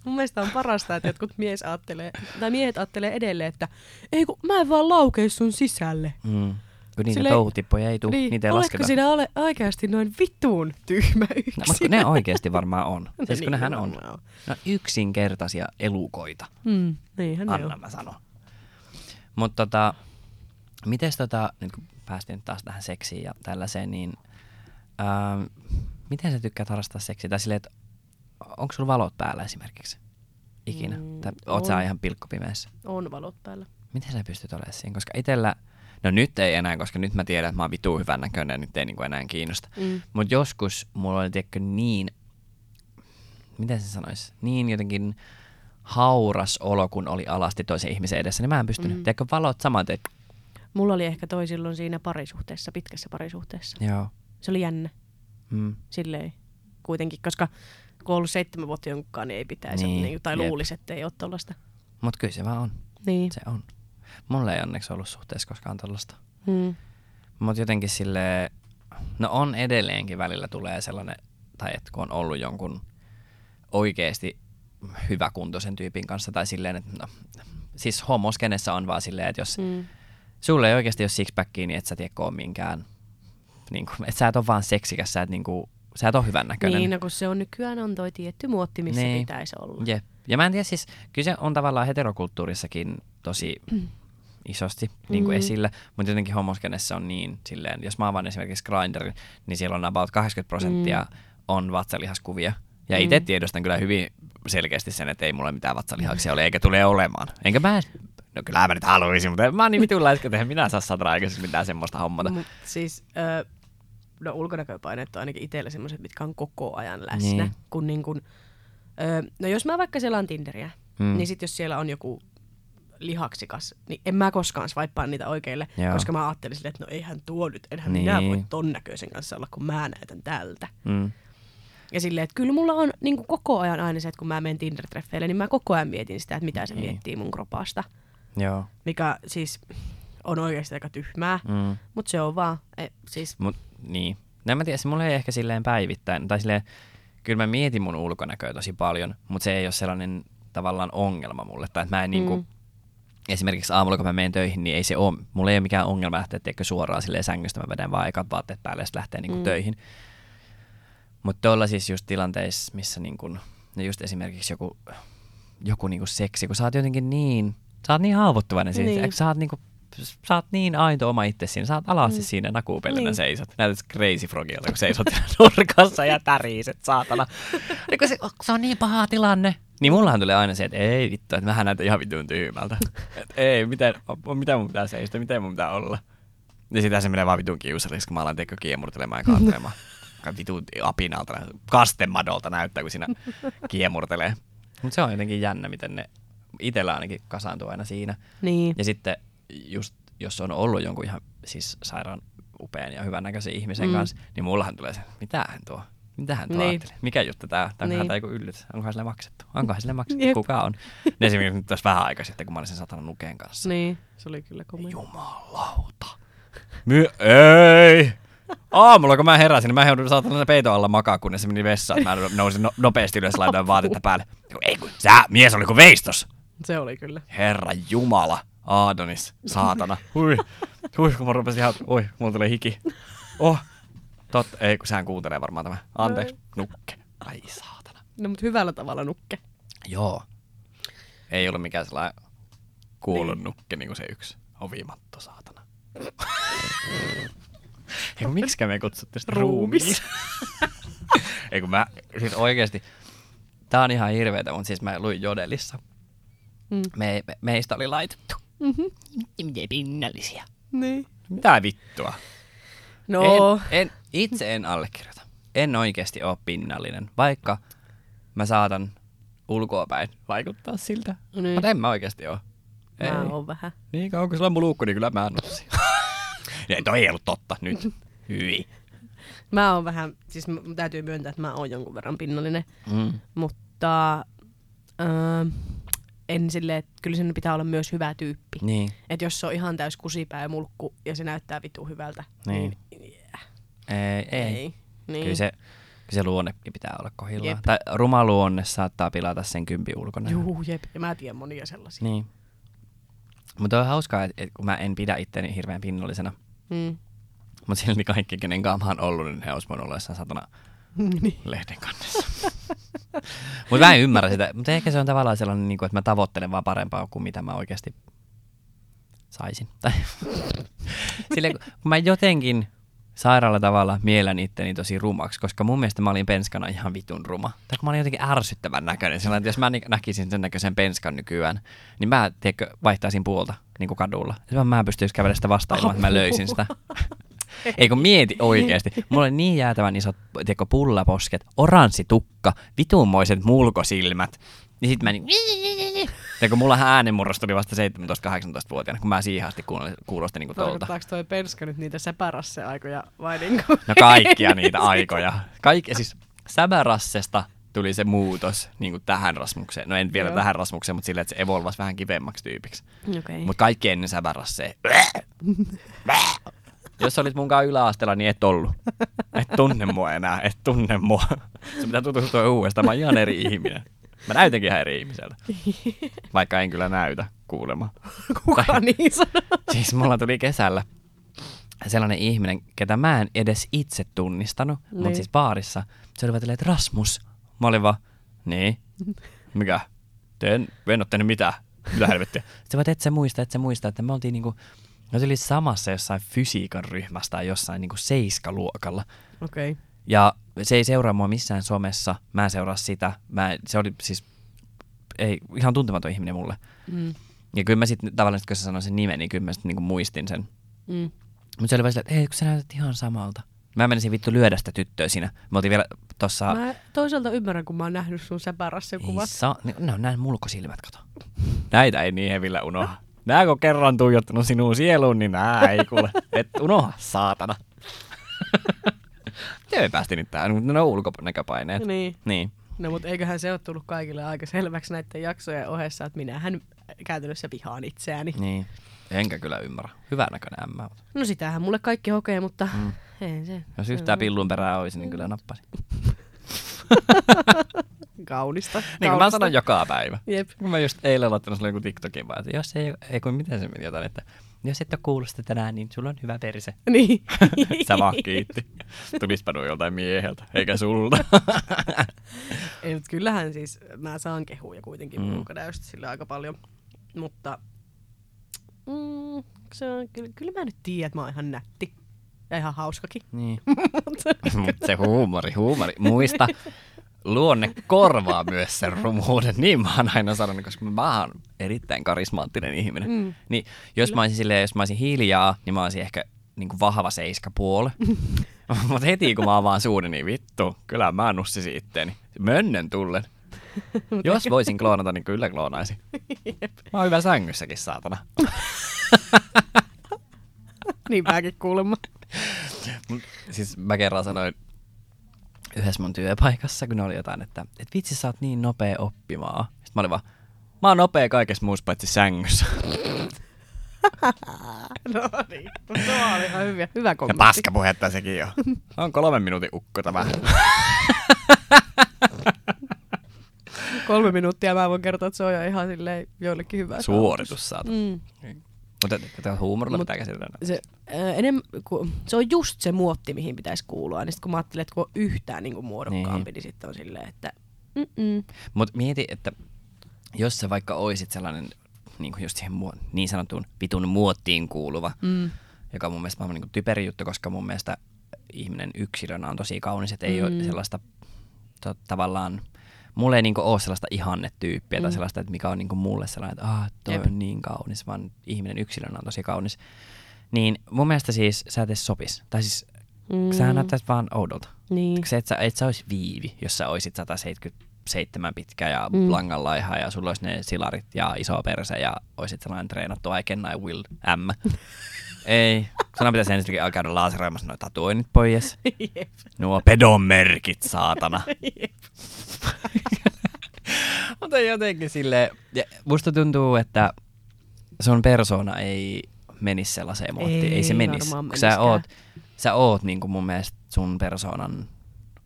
Speaker 2: mun mielestä on parasta, että jotkut mies ajattelee, tai miehet ajattelee edelleen, että ei kun mä en vaan laukea sun sisälle.
Speaker 1: Mm. Kun niitä
Speaker 2: Silleen-
Speaker 1: touhutippoja ei tule,
Speaker 2: niin,
Speaker 1: niitä ei
Speaker 2: oletko
Speaker 1: lasketa.
Speaker 2: sinä ole oikeasti noin vittuun tyhmä yksin?
Speaker 1: No, mutta kun ne oikeasti varmaan on. Siis kun
Speaker 2: Niin
Speaker 1: nehän on.
Speaker 2: on.
Speaker 1: Ne on yksinkertaisia elukoita.
Speaker 2: Mm, niinhän ne
Speaker 1: Anna
Speaker 2: on.
Speaker 1: mä sanon. Mutta tota, mites tota, nyt kun päästiin taas tähän seksiin ja tällaiseen, niin ähm, miten sä tykkäät harrastaa seksiä? Tai silleen, että onko sulla valot päällä esimerkiksi? Ikinä?
Speaker 2: Mm,
Speaker 1: tai oot sä
Speaker 2: on.
Speaker 1: ihan pilkkopimeässä?
Speaker 2: On valot päällä.
Speaker 1: Miten sä pystyt olemaan siinä? Koska itellä, no nyt ei enää, koska nyt mä tiedän, että mä oon vitu hyvän näköinen ja nyt ei niinku enää kiinnosta.
Speaker 2: Mm.
Speaker 1: Mutta joskus mulla oli tiedätkö niin, miten se sanoisi, niin jotenkin hauras olo, kun oli alasti toisen ihmisen edessä, niin mä en pystynyt.
Speaker 2: Mm.
Speaker 1: Mm. Tiedätkö, valot saman teet.
Speaker 2: Mulla oli ehkä toi silloin siinä parisuhteessa, pitkässä parisuhteessa.
Speaker 1: Joo.
Speaker 2: Se oli jännä.
Speaker 1: Mm.
Speaker 2: Silleen kuitenkin, koska kun on ollut seitsemän vuotta jonkunkaan, niin ei pitäisi,
Speaker 1: Niin,
Speaker 2: niin, tai
Speaker 1: jep.
Speaker 2: luulisi, että ei ole tollasta.
Speaker 1: Mutta kyllä se vaan on.
Speaker 2: Niin.
Speaker 1: Se on. Mulla ei onneksi ollut suhteessa koskaan tollasta.
Speaker 2: Mm.
Speaker 1: Mutta jotenkin sille no on edelleenkin välillä tulee sellainen, tai että kun on ollut jonkun oikeasti hyväkuntoisen tyypin kanssa, tai silleen, että no, siis homoskenessä on vaan silleen, että jos
Speaker 2: Mm.
Speaker 1: sulle ei oikeasti ole sixpackia, niin et sä tiedä minkään, niin kuin, että sä et ole vaan seksikäs, sä et, niin kuin, sä et ole hyvän näköinen.
Speaker 2: Niin, no kun se on nykyään on toi tietty muotti, missä
Speaker 1: Niin.
Speaker 2: pitäisi olla.
Speaker 1: Jep. Ja mä en tiedä, siis kyllä se on tavallaan heterokulttuurissakin tosi isosti niin kuin
Speaker 2: Mm.
Speaker 1: esillä, mutta jotenkin homoskenessa on niin silleen, jos mä avaan esimerkiksi Grindrin, niin siellä on about 80 prosenttia on vatsalihaskuvia. Ja itse
Speaker 2: Mm.
Speaker 1: tiedostan kyllä hyvin selkeästi sen, että ei mulla mitään vatsalihaksia ole, eikä tule olemaan. Enkä mä No kyllä mä nyt haluaisin, mutta mä oon niin vitun laiska, että en minä saa saada aikaisemmin mitään semmoista hommata.
Speaker 2: Mut siis, ö, no ulkonäköpaineet on ainakin itsellä semmoiset, mitkä on koko ajan läsnä.
Speaker 1: Niin.
Speaker 2: Kun niin kun, ö, no jos mä vaikka selaan Tinderiä,
Speaker 1: Mm.
Speaker 2: mm. niin sit jos siellä on joku lihaksikas, niin en mä koskaan swipea niitä oikeille,
Speaker 1: Joo.
Speaker 2: Koska mä ajattelin silleen, että no eihän tuo nyt, enhän
Speaker 1: Niin.
Speaker 2: niin. minä voi ton näköisen kanssa olla, kun mä näytän tältä.
Speaker 1: Mm.
Speaker 2: Ja silleen, että kyllä mulla on niin kuin koko ajan aina se, että kun mä menen Tinder-treffeille, niin mä koko ajan mietin sitä, että mitä se
Speaker 1: Niin.
Speaker 2: miettii mun kropasta.
Speaker 1: Joo.
Speaker 2: Mikä siis on oikeasti aika tyhmää,
Speaker 1: Mm.
Speaker 2: mutta se on vaan, e, siis
Speaker 1: Mut niin. No en mä tiedä, se mulla ei ehkä silleen päivittäin, tai silleen, kyllä mä mietin mun ulkonäköä tosi paljon, mutta se ei ole sellainen tavallaan ongelma mulle. Tai että mä en niinku,
Speaker 2: Mm.
Speaker 1: esimerkiksi aamulla kun mä menen töihin, niin ei se ole, mulla ei ole mikään ongelma lähteä tiedätkö, suoraan silleen sängystä, mä vedän vaan ekat vaatteet päälle ja lähtee niinku
Speaker 2: Mm.
Speaker 1: töihin. Mutta tuolla siis just tilanteissa, missä niinku, no just esimerkiksi joku, joku niinku seksi, kun sä oot jotenkin niin, sä oot niin haavoittuvainen siitä,
Speaker 2: niin.
Speaker 1: sä oot niinku sä oot niin aito oma itse siinä. Sä oot alasti
Speaker 2: Mm.
Speaker 1: siinä nakuupellinä
Speaker 2: Niin.
Speaker 1: seisot. Näytät Crazy Frogilta, kun seisot nurkassa ja täriset, saatana. Niin kun se, se, on niin paha tilanne. Niin mullahan tulee aina se, että ei vittu, että mähän näytän ihan vitun tyhmältä. Et ei, miten, miten mun pitää seistä, miten mun pitää olla. Ja sitä se menee vaan vitun kiusalliksi, kun mä alan teikö kiemurtelemaan ja kaatelemaan. Kai vitun apinalta, kastemadolta näyttää, kun siinä kiemurtelee. Mutta se on jotenkin jännä, miten ne itellä ainakin kasaantuu aina siinä.
Speaker 2: niin.
Speaker 1: Ja sitten just, jos on ollut jonkun ihan siis sairaan upean ja hyvän näköisen ihmisen
Speaker 2: Mm.
Speaker 1: kanssa, niin mullahan tulee se, mitä hän tuo? Mitä hän tuo
Speaker 2: Niin.
Speaker 1: ajattelee? Mikä juttu tää? Tämä
Speaker 2: Niin.
Speaker 1: on niin. joku yllätys. Onkohan sille maksettu? Onkohan sille maksettu?
Speaker 2: Jep.
Speaker 1: Kuka on? Ja esimerkiksi nyt tässä vähän aikaa sitten, kun mä olin sen satana nukeen kanssa.
Speaker 2: Niin, se oli kyllä komea.
Speaker 1: Jumalauta. My- ei! Aamulla kun mä heräsin, niin mä joudun saatana peiton alla makaa, kunnes se meni vessaan. Mä nousin no- nopeasti ylös, laitoin vaatetta päälle. Ei kun, sä mies oli kuin veistos.
Speaker 2: Se oli kyllä.
Speaker 1: Herra Jumala, Aadonis, saatana. Hui, hui, kun mä rupesin ihan, hui, mulla tulee hiki. Oh, totta, ei kun sehän kuuntelee varmaan tämä. Anteeksi, nukke. Ai saatana.
Speaker 2: No mutta hyvällä tavalla nukke.
Speaker 1: Joo. Ei ollut mikään sellainen kuullun
Speaker 2: Niin.
Speaker 1: nukke, niin kuin se yksi ovimatto, saatana. Ei kun miksikä me kutsuttiin sitä
Speaker 2: Ruumis.
Speaker 1: ruumis? Ei kun mä, siis oikeesti, tää on ihan hirveetä, mutta siis mä luin Jodelissa.
Speaker 2: Mm.
Speaker 1: Me, me, meistä oli laitettu.
Speaker 2: Mm-hmm.
Speaker 1: Miten pinnallisia.
Speaker 2: Niin.
Speaker 1: Mitä vittua?
Speaker 2: No,
Speaker 1: En, en, itse en allekirjoita. En oikeasti ole pinnallinen, vaikka mä saatan ulkoapäin vaikuttaa siltä.
Speaker 2: Niin.
Speaker 1: Mutta en mä oikeasti ole. Ei.
Speaker 2: mä oon vähän.
Speaker 1: Niin kauan kun sulla on mun luukku, niin kyllä mä en ole siinä. ja toi ei ollut totta nyt. Hyi.
Speaker 2: Mä oon vähän, siis mun täytyy myöntää, että mä oon jonkun verran pinnallinen.
Speaker 1: Mm.
Speaker 2: Mutta öö, en silleen, että kyllä sen pitää olla myös hyvä tyyppi.
Speaker 1: Niin.
Speaker 2: Että jos se on ihan täys kusipää ja mulkku ja se näyttää vitu hyvältä, niin,
Speaker 1: Niin.
Speaker 2: yeah,
Speaker 1: Ei, ei.
Speaker 2: ei. Niin.
Speaker 1: Kyllä se, kyllä se luonnekin pitää olla kohdillaan.
Speaker 2: Jep.
Speaker 1: Tai ruma luonne saattaa pilata sen kympi ulkona.
Speaker 2: Juu, jep. Ja mä tiedän monia sellaisia.
Speaker 1: Niin. Mutta on hauskaa, että et kun mä en pidä itteni hirveän pinnallisena,
Speaker 2: Mm.
Speaker 1: Mutta silti kaikki, kenen kanssa mä oon ollut, niin he olisi voinut olla jossain satana
Speaker 2: niin.
Speaker 1: lehden kannessa. mutta mä en ymmärrä sitä. Mutta ehkä se on tavallaan sellainen, niin kuin, että mä tavoittelen vaan parempaa kuin mitä mä oikeasti saisin. Tai Silleen, kun mä jotenkin sairaalla tavalla mielen itteni tosi rumaksi, koska mun mielestä mä olin penskana ihan vitun ruma. Tai kun mä olin jotenkin ärsyttävän näköinen. Sellainen, että jos mä näkisin sen näköisen penskan nykyään, niin mä tiedätkö, vaihtaisin puolta niin kuin kadulla. Mä en pystyisi kävellä sitä vastaan ilman, että mä löysin sitä. Ei kun mieti oikeasti. Mulla oli niin jäätävän isot tiedätkö, pullaposket, oranssi tukka, vitunmoiset mulkosilmät. Niin sit mä niin... Ja kun mulla äänenmurros tuli vasta 17-18-vuotiaana, kun mä siihen asti kuulostin, niin kuin tolta.
Speaker 2: Tarkoittaako toi penska nyt niitä säpärasse-aikoja vai niinku?
Speaker 1: No kaikkia niitä aikoja. Kaikki, siis säbärassesta tuli se muutos niin kuin tähän Rasmukseen. No en vielä
Speaker 2: Joo.
Speaker 1: tähän Rasmukseen, mutta silleen, että se evolvasi vähän kivemmaksi tyypiksi.
Speaker 2: Okay.
Speaker 1: Mutta kaikki ennen säbärasseen. Jos olit munkaan yläasteella, niin et ollut. Et tunne mua enää, et tunne mua. Se pitää tutustua uudestaan, mä oon ihan eri ihminen. Mä näytänkin ihan eri ihmiseltä. Vaikka en kyllä näytä kuulemma.
Speaker 2: Kuka niin sanoo?
Speaker 1: Siis mulla tuli kesällä sellainen ihminen, ketä mä en edes itse tunnistanut, niin. Mutta siis baarissa. Se oli vaan että Rasmus. Mä olin vaan, niin, mikä? Te en, en ole tehnyt mitään. Mitä helvettiä? Sitten vaan, et sä muista, et sä muista, että me oltiin niinku, no se oli samassa jossain fysiikan ryhmässä tai jossain niinku seiskaluokalla.
Speaker 2: Okei. Okay.
Speaker 1: Ja se ei seuraa mua missään somessa, mä en seuraa sitä. Mä, en- se oli siis ei, ihan tuntematon ihminen mulle.
Speaker 2: Mm.
Speaker 1: Ja kyllä mä sitten tavallaan, sit kun sä sanoin sen nimen, niin kyllä mä sitten niinku muistin sen.
Speaker 2: Mm.
Speaker 1: Mutta se oli vaan silleen, että ei, kun sä näytät ihan samalta. Mä menisin vittu lyödä sitä tyttöä siinä. Me oltiin vielä tossa...
Speaker 2: Mä toisaalta ymmärrän, kun mä oon nähnyt sun säpärasse-kuvat.
Speaker 1: Ei saa, ne, ne on näin mulkosilmät, kato. Näitä ei niin hevillä unoha. Nää kun kerran tuijottanut sinun sieluun, niin nää ei kuule. Et unoha, saatana. Miten me päästiin nyt tähän? Ne on ulkonäköpaineet.
Speaker 2: Niin.
Speaker 1: Niin.
Speaker 2: No mutta eiköhän se ole tullut kaikille aika selväksi näiden jaksojen ohessa, että minähän käytännössä vihaan itseäni.
Speaker 1: Niin. Enkä kyllä ymmärrä. Hyvän näköinen ämmä.
Speaker 2: No sitähän mulle kaikki hokee, mutta
Speaker 1: Mm.
Speaker 2: ei se.
Speaker 1: Jos yhtään pillun perää olisi, niin kyllä nappasin.
Speaker 2: Kaunista.
Speaker 1: Niin kuin mä sanon joka päivä.
Speaker 2: Jep.
Speaker 1: Kun mä just eilen laittanut sulle joku TikTokin vaan, että jos ei, ei kun miten se meni jotain, että jos et ole kuullut sitä tänään, niin sulla on hyvä perse.
Speaker 2: Niin.
Speaker 1: Sä vaan kiitti. Tulispa nuo joltain mieheltä, eikä sulta.
Speaker 2: Ei, mutta kyllähän siis mä saan kehuja kuitenkin
Speaker 1: Mm.
Speaker 2: ulkonäöstä sille aika paljon. Mutta mm, se on, kyllä, kyllä mä nyt tiedän, että mä oon ihan nätti. Ja ihan hauskakin.
Speaker 1: niin. Mut se huumori, huumori. Muista, luonne korvaa myös sen rumuuden. Niin mä oon aina sanonut, koska mä oon erittäin karismaattinen ihminen.
Speaker 2: Mm.
Speaker 1: Niin jos mä olisin silleen, jos mä olisin hiljaa, niin mä olisin ehkä niin kuin vahva seiska puoli. Mutta heti kun mä avaan suuden, niin vittu, kyllä mä nussisin itteeni. Mönnen tullen. Jos voisin kloonata, niin kyllä kloonaisin. Mä oon hyvä sängyssäkin, saatana.
Speaker 2: niin mäkin kuulemma.
Speaker 1: Siis mä kerran sanoin yhdessä mun työpaikassa, kun ne oli jotain, että et vitsi sä oot niin nopea oppimaan. Sitten mä olin vaan, mä oon nopea kaikessa muussa paitsi sängyssä.
Speaker 2: no niin. Mutta se oli ihan hyvä, hyvä
Speaker 1: Ja
Speaker 2: kommentti.
Speaker 1: paskapuhetta sekin jo. On kolmen minuutin ukko tämä.
Speaker 2: Kolme minuuttia mä voin kertoa, että se on jo ihan silleen joillekin hyvä.
Speaker 1: Suoritus saat.
Speaker 2: Mm.
Speaker 1: Mutta tätä huumorilla
Speaker 2: Mut-
Speaker 1: pitää käsitellä.
Speaker 2: se, ää, enem, ku, se on just se muotti, mihin pitäisi kuulua. Niin sit kun mä ajattelin, että kun on yhtään niin kuin muodokkaampi,
Speaker 1: Niin.
Speaker 2: niin. sitten on silleen, että.
Speaker 1: Mutta mieti, että jos sä vaikka oisit sellainen niin kuin just siihen muo- niin sanottuun vitun muottiin kuuluva,
Speaker 2: Mm.
Speaker 1: joka on mun mielestä maailman niin typeri juttu, koska mun mielestä ihminen yksilönä on tosi kaunis, että ei mm. ole sellaista to, tavallaan, mulle ei niinku ole sellaista ihannetyyppiä mm. tai sellaista, että mikä on niinku mulle sellainen, että ah, toi
Speaker 2: Jep.
Speaker 1: on niin kaunis, vaan ihminen yksilönä on tosi kaunis. Niin mun mielestä siis sä et edes sopis. Tai siis mm. sä näyttäisit vaan oudolta.
Speaker 2: Niin.
Speaker 1: Se, että sä, et sä olisi viivi, jos sä oisit 177 pitkä ja mm.
Speaker 2: Mm.
Speaker 1: langan laiha ja sulla olisi ne silarit ja iso perse ja oisit sellainen treenattu I can, I will, M. Ei, sana pitäisi ensinnäkin käydä laseroimassa noita tatuoinnit pois.
Speaker 2: Jep.
Speaker 1: Nuo pedon merkit, saatana.
Speaker 2: Jep.
Speaker 1: Mutta jotenkin sille musta tuntuu, että sun persona ei menisi sellaiseen muottiin. Ei, ei se menisi. Kun sä oot, sä oot niin kuin mun mielestä sun persoonan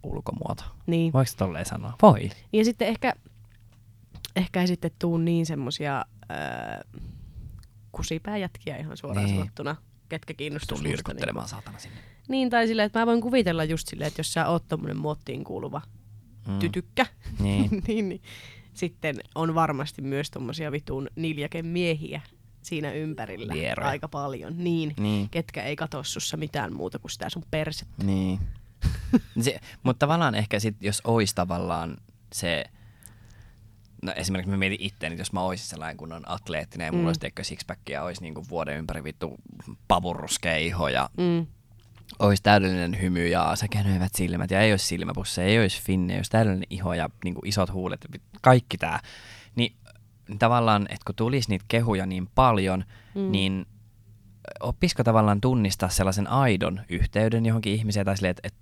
Speaker 1: ulkomuoto.
Speaker 2: Niin.
Speaker 1: Voiko tolleen sanoa? Voi.
Speaker 2: Ja sitten ehkä, ehkä ei sitten tuu niin semmosia äh, kusipääjätkiä ihan suoraan
Speaker 1: niin.
Speaker 2: sanottuna. Ketkä kiinnostuisi
Speaker 1: Tuu
Speaker 2: musta. Niin,
Speaker 1: saatana sinne.
Speaker 2: niin, tai silleen, että mä voin kuvitella just silleen, että jos sä oot tommonen muottiin kuuluva
Speaker 1: Mm.
Speaker 2: tytykkä,
Speaker 1: Niin.
Speaker 2: niin, niin sitten on varmasti myös tommosia vitun niljakemiehiä siinä ympärillä
Speaker 1: Vieroja.
Speaker 2: aika paljon. Niin,
Speaker 1: Niin.
Speaker 2: ketkä ei katso sussa mitään muuta kuin sitä sun persettä.
Speaker 1: Niin. se, mutta tavallaan ehkä sit, jos olisi tavallaan se, no esimerkiksi mä mietin itteeni, että jos mä olisin sellainen kunnon atleettinen ja mulla
Speaker 2: Mm.
Speaker 1: mm. olisi teikö sixpackia olisi niinku vuoden ympäri vittu pavurruskea iho ja
Speaker 2: Mm.
Speaker 1: olisi täydellinen hymy ja säkenöivät silmät ja ei olisi silmäpusseja, ei olisi finne, olisi täydellinen iho ja niinku isot huulet, kaikki tää. Niin tavallaan, että kun tulisi niitä kehuja niin paljon,
Speaker 2: Mm.
Speaker 1: mm. niin oppisiko tavallaan tunnistaa sellaisen aidon yhteyden johonkin ihmiseen tai silleen, että et,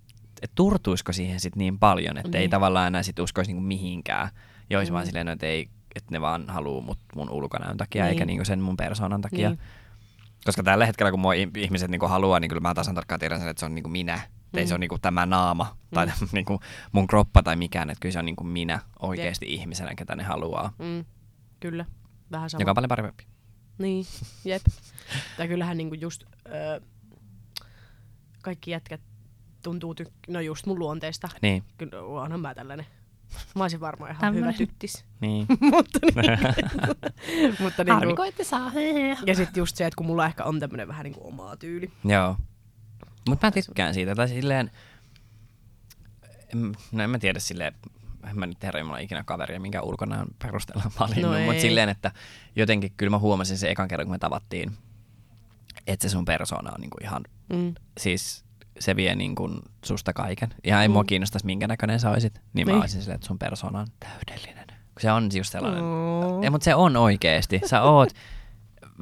Speaker 1: et turtuisiko siihen sit niin paljon, että ei
Speaker 2: Niin.
Speaker 1: tavallaan enää sit uskoisi niinku mihinkään. Ja olisi
Speaker 2: Mm.
Speaker 1: vaan silleen, että, ei, että ne vaan haluaa mut mun ulkonäön takia
Speaker 2: Niin.
Speaker 1: eikä niinku sen mun persoonan takia.
Speaker 2: Niin.
Speaker 1: Koska tällä hetkellä, kun mua ihmiset niinku haluaa, niin kyllä mä tasan tarkkaan tiedän sen, että se on niinku minä. Mm. Ei se
Speaker 2: Mm.
Speaker 1: ole niinku tämä naama tai
Speaker 2: Mm.
Speaker 1: niinku mun kroppa tai mikään, että kyllä se on niinku minä oikeasti ihmisenä, ketä ne haluaa.
Speaker 2: Mm. Kyllä, vähän sama.
Speaker 1: Joka on paljon parempi.
Speaker 2: Niin, jep. tai kyllähän niinku just öö, kaikki jätkät tuntuu, tyk- no just mun luonteesta.
Speaker 1: Niin,
Speaker 2: Kyllä onhan mä tällainen. Mä olisin varmaan ihan
Speaker 1: Tämmönen.
Speaker 2: hyvä tyttis.
Speaker 1: niin.
Speaker 2: mutta niin, mutta niinku,
Speaker 1: ette saa.
Speaker 2: ja sitten just se, että kun mulla ehkä on tämmönen vähän niinku omaa tyyli.
Speaker 1: Joo. Mutta mä tykkään siitä. Tai silleen, en- no en mä tiedä silleen, en mä nyt herra Jumala ikinä kaveria, minkä ulkonäön perusteella valinnut,
Speaker 2: No
Speaker 1: no mutta silleen, että jotenkin kyllä mä huomasin se ekan kerran, kun me tavattiin, että se sun persoona on niinku ihan,
Speaker 2: Mm.
Speaker 1: siis se vie niinku susta kaiken. Ihan ei mm. mua
Speaker 2: Mm.
Speaker 1: kiinnostaisi minkä näköinen sä olisit, niin mä
Speaker 2: Niin.
Speaker 1: olisin silleen, että sun persoona on täydellinen. Kun se on just sellainen,
Speaker 2: Oo.
Speaker 1: ei, mutta se on oikeesti. Sä oot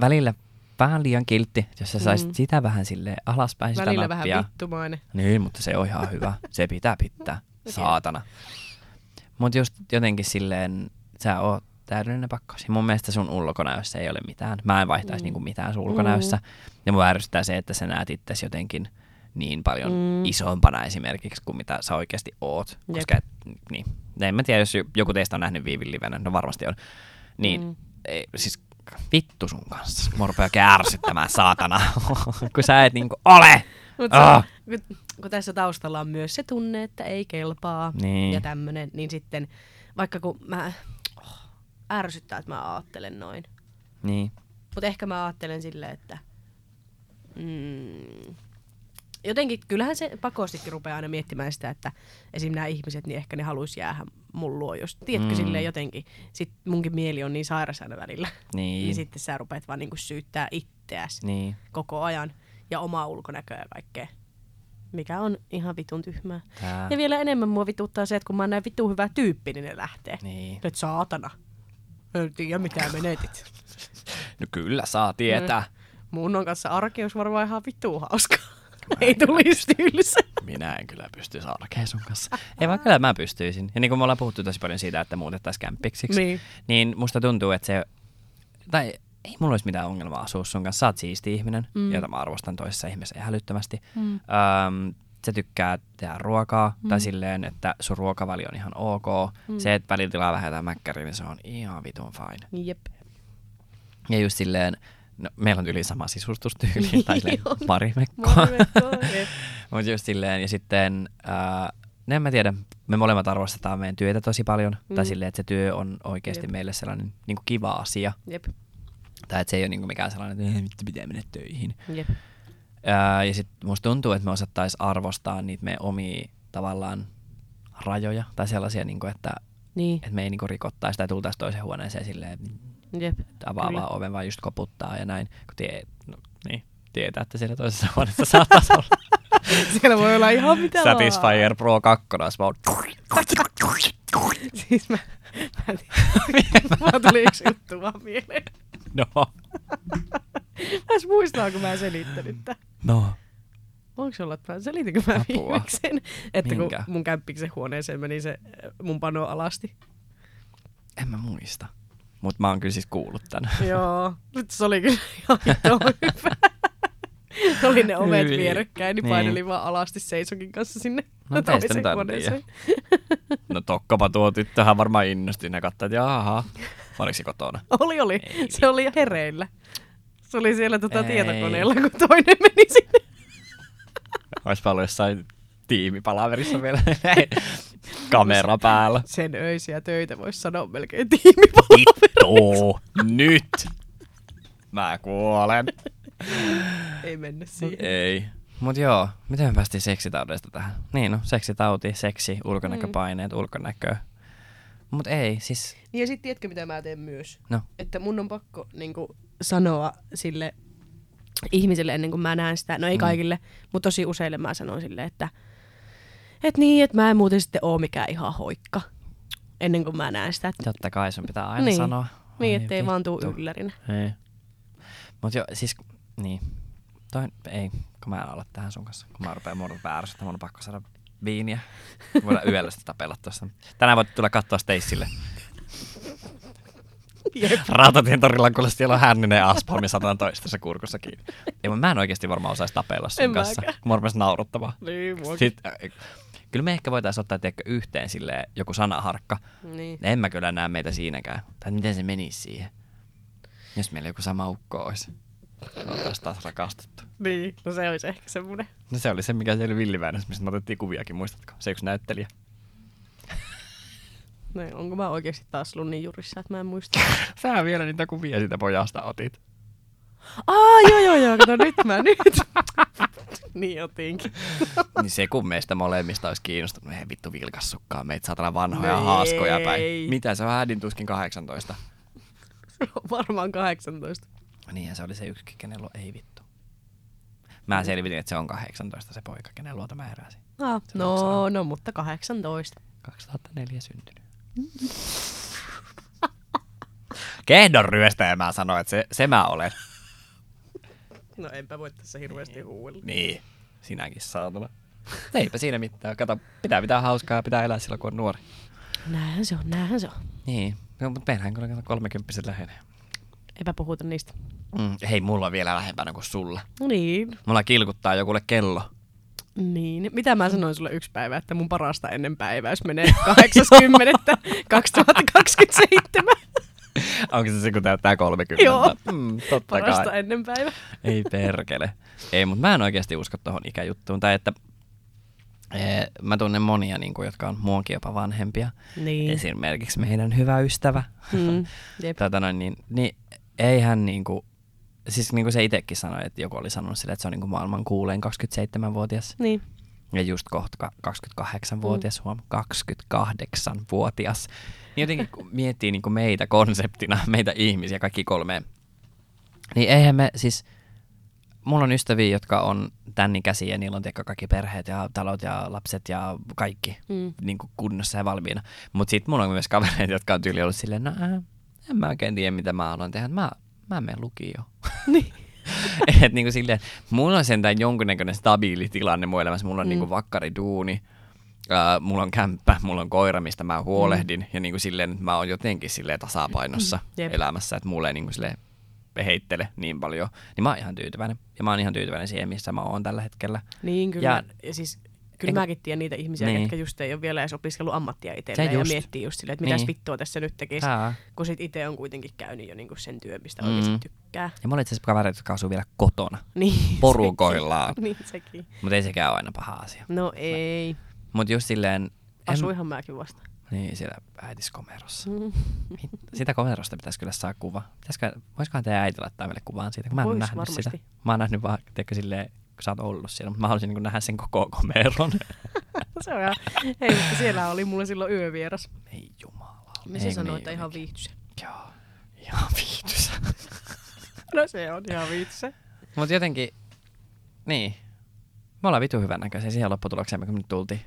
Speaker 1: välillä vähän liian kiltti, jos sä saisit
Speaker 2: Mm.
Speaker 1: sitä vähän sille alaspäin sitä
Speaker 2: Välillä vähän
Speaker 1: nappia.
Speaker 2: vittumainen.
Speaker 1: Niin, mutta se on ihan hyvä. Se pitää pitää. Saatana. Mutta just jotenkin silleen, sä oot täydellinen pakkaus. Ja mun mielestä sun ulkonäössä ei ole mitään. Mä en vaihtaisi
Speaker 2: Mm.
Speaker 1: mm. niinku mitään sun ulkonäössä. Ja mua ärsyttää se, että sä näet itsesi jotenkin niin paljon
Speaker 2: Mm.
Speaker 1: isompana esimerkiksi kuin mitä sä oikeasti oot.
Speaker 2: Jep.
Speaker 1: Koska et, niin. En mä tiedä, jos joku teistä on nähnyt Viivin livenä, no varmasti on. Niin,
Speaker 2: Mm.
Speaker 1: ei, siis vittu sun kanssa. Mua rupeaa ärsyttämään, saatana. kun sä et niinku ole.
Speaker 2: Mut se, kun, kun tässä taustalla on myös se tunne, että ei kelpaa
Speaker 1: Niin.
Speaker 2: ja tämmönen, niin sitten vaikka kun mä oh, ärsyttää, että mä ajattelen noin.
Speaker 1: Niin.
Speaker 2: Mutta ehkä mä ajattelen silleen, että mm, jotenkin, kyllähän se pakostikin rupeaa aina miettimään sitä, että esim. nämä ihmiset, niin ehkä ne haluaisi jäädä mun luo, jos tiedätkö
Speaker 1: Mm.
Speaker 2: silleen jotenkin. Sitten munkin mieli on niin sairas aina välillä.
Speaker 1: Niin.
Speaker 2: Niin sitten sä rupeat vaan niinku syyttää itseäsi
Speaker 1: Niin.
Speaker 2: koko ajan ja omaa ulkonäköä ja kaikkea. Mikä on ihan vitun tyhmää.
Speaker 1: Tää.
Speaker 2: Ja vielä enemmän mua vituttaa se, että kun mä oon näin vitun hyvä tyyppi, niin ne lähtee.
Speaker 1: Niin.
Speaker 2: Nyt saatana. En tiedä mitä menetit.
Speaker 1: No kyllä saa tietää.
Speaker 2: Mun on kanssa arki olisi varmaan ihan vittu hauskaa. Ei tulisi tylsä.
Speaker 1: Minä en kyllä pysty arkeen sun kanssa. Ei vaan kyllä mä pystyisin. Ja niin kuin me ollaan puhuttu tosi paljon siitä, että muutettaisiin kämpiksiksi,
Speaker 2: Niin.
Speaker 1: niin musta tuntuu, että se, tai ei mulla olisi mitään ongelmaa asua sun kanssa. Sä oot siisti ihminen,
Speaker 2: Mm.
Speaker 1: jota mä arvostan toisessa ihmisessä ihan älyttömästi.
Speaker 2: Mm.
Speaker 1: Öm, sä tykkää tehdä ruokaa,
Speaker 2: Mm.
Speaker 1: tai silleen, että sun ruokavalio on ihan ok.
Speaker 2: Mm.
Speaker 1: Mm. Se, että välillä tilaa vähän jotain mäkkäriä, niin se on ihan vitun fine.
Speaker 2: Jep.
Speaker 1: Ja just silleen, no, meillä on yli sama sisustustyyli, tai silleen
Speaker 2: On.
Speaker 1: Marimekko,
Speaker 2: jep.
Speaker 1: Mutta just silleen, ja sitten, no en mä tiedä, me molemmat arvostetaan meidän työtä tosi paljon, mm. Tai silleen, että se työ on oikeasti
Speaker 2: Jep.
Speaker 1: meille sellainen niin kuin kiva asia,
Speaker 2: Jep.
Speaker 1: tai että se ei ole niin kuin mikään sellainen, että "Eh, vittu pitää mennä töihin.
Speaker 2: Jep.
Speaker 1: Ää, ja sitten musta tuntuu, että me osattais arvostaa niitä meidän omia tavallaan rajoja, tai sellaisia, niin kuin, että,
Speaker 2: Niin.
Speaker 1: että me ei niin kuin rikottaisi tai tultaisi toiseen huoneeseen silleen,
Speaker 2: Jep.
Speaker 1: avaa
Speaker 2: Kyllä.
Speaker 1: vaan oven vaan just koputtaa ja näin, kun tie, no, niin, tietää, että siellä toisessa huoneessa saattaisi olla
Speaker 2: Siellä voi olla ihan mitä vaan.
Speaker 1: Satisfyer Pro 2, vaan
Speaker 2: Siis mä, mä, mä tuli yksi juttu vaan mieleen.
Speaker 1: No.
Speaker 2: Mä edes muistaa, kun mä selittänyt tää.
Speaker 1: No.
Speaker 2: Se olla, että mä selitinkö mä
Speaker 1: Apua.
Speaker 2: viimeksi sen, että
Speaker 1: Minkä?
Speaker 2: kun mun kämppiksen huoneeseen meni se mun pano alasti.
Speaker 1: En mä muista. Mut mä oon kyllä siis kuullut tän.
Speaker 2: Joo, nyt se oli kyllä ihan hyvä. oli ne ovet vierekkäin, niin
Speaker 1: Niin.
Speaker 2: painelin vaan alasti Seisokin kanssa sinne
Speaker 1: No
Speaker 2: toiseen huoneeseen.
Speaker 1: No tokkopa tuo tyttöhän varmaan innosti. Ne katsoi, että jaha. Oliko se kotona?
Speaker 2: Oli, oli.
Speaker 1: Ei
Speaker 2: se oli hereillä. Se oli siellä tota
Speaker 1: Ei.
Speaker 2: tietokoneella, kun toinen meni sinne.
Speaker 1: Oispa ollut jossain tiimipalaverissa vielä. Kamera päällä.
Speaker 2: Sen öisiä töitä voisi sanoa melkein tiimipalvelu.
Speaker 1: Vittu, nyt. Mä kuolen.
Speaker 2: Ei mennä siihen.
Speaker 1: Ei. Mut joo, miten me päästiin seksitaudesta tähän? Niin no, seksitauti, seksi, ulkonäköpaineet, mm. ulkonäkö. Mut ei, siis...
Speaker 2: Niin ja sitten tiedätkö, mitä mä teen myös?
Speaker 1: No,
Speaker 2: Että mun on pakko niin kuin, sanoa sille ihmiselle ennen kuin mä näen sitä. No ei
Speaker 1: Mm.
Speaker 2: kaikille, mutta tosi useille mä sanon sille, että et niin, että mä en muuten sitten oo mikään ihan hoikka. Ennen kuin mä näen sitä. Että,
Speaker 1: totta kai sun pitää aina
Speaker 2: Niin.
Speaker 1: sanoa.
Speaker 2: niin,
Speaker 1: Ai
Speaker 2: ettei vaan tuu
Speaker 1: vittu.
Speaker 2: yllärinä.
Speaker 1: Ei. Mut joo, siis, niin. Toi, ei, kun mä en ala tähän sun kanssa. Kun mä rupean muodon väärässä, mun on pakko saada viiniä. Voidaan yöllä sitä tapella tuossa. Tänään voit tulla katsoa Stacelle. Rautatien torilla, kun siellä on hänninen aspalmi 112 kurkussa kiinni. Ei, mä en oikeasti varmaan osaisi tapella sun
Speaker 2: En
Speaker 1: kanssa.
Speaker 2: mäkään.
Speaker 1: Mä rupesin naurattamaan.
Speaker 2: Niin, muakin.
Speaker 1: Sitten, äh, kyllä me ehkä voitaisiin ottaa tiedätkö, yhteen silleen, joku sanaharkka.
Speaker 2: Niin.
Speaker 1: En mä kyllä näe meitä siinäkään. Tai miten se menisi siihen. Jos meillä joku sama ukko olisi. Oltaisiin taas rakastettu.
Speaker 2: niin, no se olisi ehkä semmoinen.
Speaker 1: No se oli se, mikä siellä Villiväinössä, mistä me otettiin kuviakin, muistatko? Se yksi näyttelijä.
Speaker 2: No, onko mä oikeasti taas ollut niin jurissa, että mä en muista.
Speaker 1: Sä vielä niitä kuvia siitä pojasta otit.
Speaker 2: Aa, joo, joo, joo, kato nyt mä nyt. niin otinkin.
Speaker 1: niin se kun meistä molemmista olisi kiinnostunut, ei vittu vilkassukkaa meitä saatana vanhoja
Speaker 2: No
Speaker 1: haaskoja päin. Mitä se on hädin tuskin 18?
Speaker 2: Varmaan 18.
Speaker 1: Niin se oli se yksi, kenellä ei vittu. Mä selvitin, että se on 18 se poika, kenen luota mä heräsin.
Speaker 2: Ah,
Speaker 1: Se
Speaker 2: no,
Speaker 1: maksaa.
Speaker 2: no, mutta 18.
Speaker 1: 2004 syntynyt. Kehdon ryöstäjä mä sanoin, että se, se mä olen.
Speaker 2: No enpä voi tässä hirveästi huuella.
Speaker 1: Niin, sinäkin saatana. Eipä siinä mitään. Kato, pitää pitää hauskaa ja pitää elää silloin, kun on nuori.
Speaker 2: Näinhän se on, näinhän se on.
Speaker 1: Niin, no, mutta meillähän kyllä kato 30 lähenee.
Speaker 2: Eipä puhuta niistä.
Speaker 1: Mm, hei, mulla on vielä lähempänä kuin sulla.
Speaker 2: No niin.
Speaker 1: Mulla kilkuttaa jokulle kello.
Speaker 2: Niin. Mitä mä sanoin sulle yksi päivä, että mun parasta ennen päiväys menee 80. 2027.
Speaker 1: Onko se se, kun täyttää 30?
Speaker 2: Joo.
Speaker 1: Mm, totta
Speaker 2: Parasta
Speaker 1: kai.
Speaker 2: ennen päivä.
Speaker 1: Ei perkele. Ei, mutta mä en oikeasti usko tohon ikäjuttuun. Tai että ee, mä tunnen monia, niin kuin, jotka on muunkin jopa vanhempia.
Speaker 2: Niin.
Speaker 1: Esimerkiksi meidän hyvä ystävä.
Speaker 2: Mm. Jep.
Speaker 1: Tätä noin, niin, niin ei hän niinku, siis niinku se itsekin sanoi, että joku oli sanonut sille, että se on niinku maailman kuulein 27-vuotias.
Speaker 2: Niin.
Speaker 1: Ja just kohta ka- 28-vuotias, mm. huom, 28-vuotias. Niin jotenkin kun miettii niinku meitä konseptina, meitä ihmisiä, kaikki kolme. Niin eihän me siis, mulla on ystäviä, jotka on tän ikäisiä ja niillä on tiedätkö, kaikki perheet ja talot ja lapset ja kaikki
Speaker 2: Mm.
Speaker 1: niin kuin kunnossa ja valmiina. Mutta sitten mulla on myös kavereita, jotka on tyyli ollut silleen, no äh, en mä oikein tiedä, mitä mä haluan tehdä. Mä, mä menen lukioon.
Speaker 2: Niin.
Speaker 1: Et niinku silleen, mulla on sentään jonkunnäköinen stabiili tilanne mun elämässä. Mulla on mm. niinku vakkari duuni, äh, mulla on kämppä, mulla on koira, mistä mä huolehdin. Mm. Ja niinku silleen, mä oon jotenkin silleen tasapainossa
Speaker 2: Mm. Jep.
Speaker 1: elämässä, että mulla ei niinku silleen heittele niin paljon. Niin mä oon ihan tyytyväinen. Ja mä oon ihan tyytyväinen siihen, missä mä oon tällä hetkellä.
Speaker 2: Niin kyllä.
Speaker 1: Ja,
Speaker 2: ja siis kyllä
Speaker 1: Eikö-
Speaker 2: mäkin tiedän niitä ihmisiä,
Speaker 1: Niin.
Speaker 2: ketkä just ei ole vielä edes opiskellut ammattia itselleen ja miettii just silleen, että mitäs
Speaker 1: Niin.
Speaker 2: vittua tässä nyt tekisi,
Speaker 1: Ää.
Speaker 2: kun sit itse on kuitenkin käynyt jo niinku sen työn, mistä
Speaker 1: Mm.
Speaker 2: oikeasti tykkää.
Speaker 1: Ja mulla itse asiassa kavereita, jotka asuu vielä kotona.
Speaker 2: Niin,
Speaker 1: Porukoillaan.
Speaker 2: sekin. niin sekin.
Speaker 1: Mutta ei sekään ole aina paha asia.
Speaker 2: No ei.
Speaker 1: Mutta just silleen... en-
Speaker 2: Asuinhan mäkin vasta.
Speaker 1: Niin, siellä äitiskomerossa.
Speaker 2: Mm.
Speaker 1: Sitä komerosta pitäisi kyllä saa kuva. Pitäisikö, voisikohan teidän äiti laittaa meille kuvaan siitä, kun mä en
Speaker 2: Vois
Speaker 1: nähnyt
Speaker 2: varmasti.
Speaker 1: sitä. Mä oon nähnyt vaan, tiedätkö, silleen, sä oot ollut siellä, mutta mä haluaisin niin nähdä sen koko komeron.
Speaker 2: Se on ihan, hei, mutta siellä oli mulla silloin yövieras.
Speaker 1: Ei jumala.
Speaker 2: Me se
Speaker 1: Eikö
Speaker 2: sanoi,
Speaker 1: niin
Speaker 2: että ihan viihtysä.
Speaker 1: Joo, ihan viihtysä.
Speaker 2: No se on ihan viihtysä.
Speaker 1: mutta jotenkin, niin. Me ollaan vitu hyvän näköisiä siihen lopputulokseen, kun me nyt tultiin.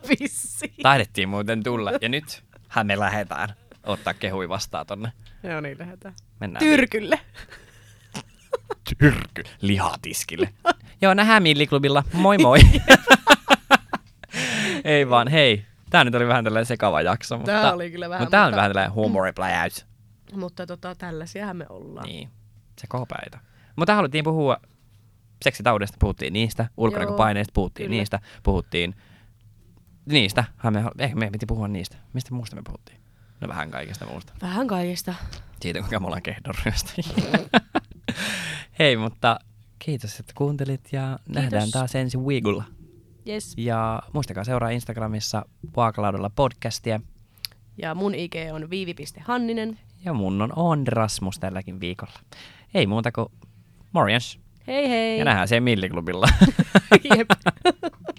Speaker 2: Vissiin.
Speaker 1: Taidettiin muuten tulla. Ja nyt hän me lähetään ottaa kehui vastaan tonne.
Speaker 2: Joo niin, lähdetään.
Speaker 1: Mennään.
Speaker 2: Tyrkylle.
Speaker 1: Tyrky. Lihatiskille. Joo, nähdään Milliklubilla. Moi moi. Ei vaan, hei. Tää nyt oli vähän tällainen sekava jakso. Mutta,
Speaker 2: Tää oli kyllä vähän,
Speaker 1: Mutta tää on
Speaker 2: mutta-
Speaker 1: vähän tällainen humoripläjäys.
Speaker 2: Mutta tota, tällaisiahan me ollaan.
Speaker 1: Niin, se kopäitä. Mutta haluttiin puhua seksitaudesta, puhuttiin niistä, ulkonäköpaineista, puhuttiin
Speaker 2: kyllä.
Speaker 1: niistä, puhuttiin niistä. Me, ehkä me piti puhua niistä. Mistä muusta me puhuttiin? No vähän kaikesta muusta.
Speaker 2: Vähän kaikesta.
Speaker 1: Siitä, kuinka me ollaan kehdonryöstäjiä. Hei, mutta kiitos, että kuuntelit ja kiitos. nähdään taas ensi viikolla.
Speaker 2: Yes.
Speaker 1: Ja muistakaa seuraa Instagramissa Vaakalaudella podcastia.
Speaker 2: Ja mun IG on viivi.hanninen.
Speaker 1: Ja mun on On Rasmus tälläkin viikolla. Ei muuta kuin morjens.
Speaker 2: Hei hei.
Speaker 1: Ja nähdään siellä Milliklubilla.
Speaker 2: Jep.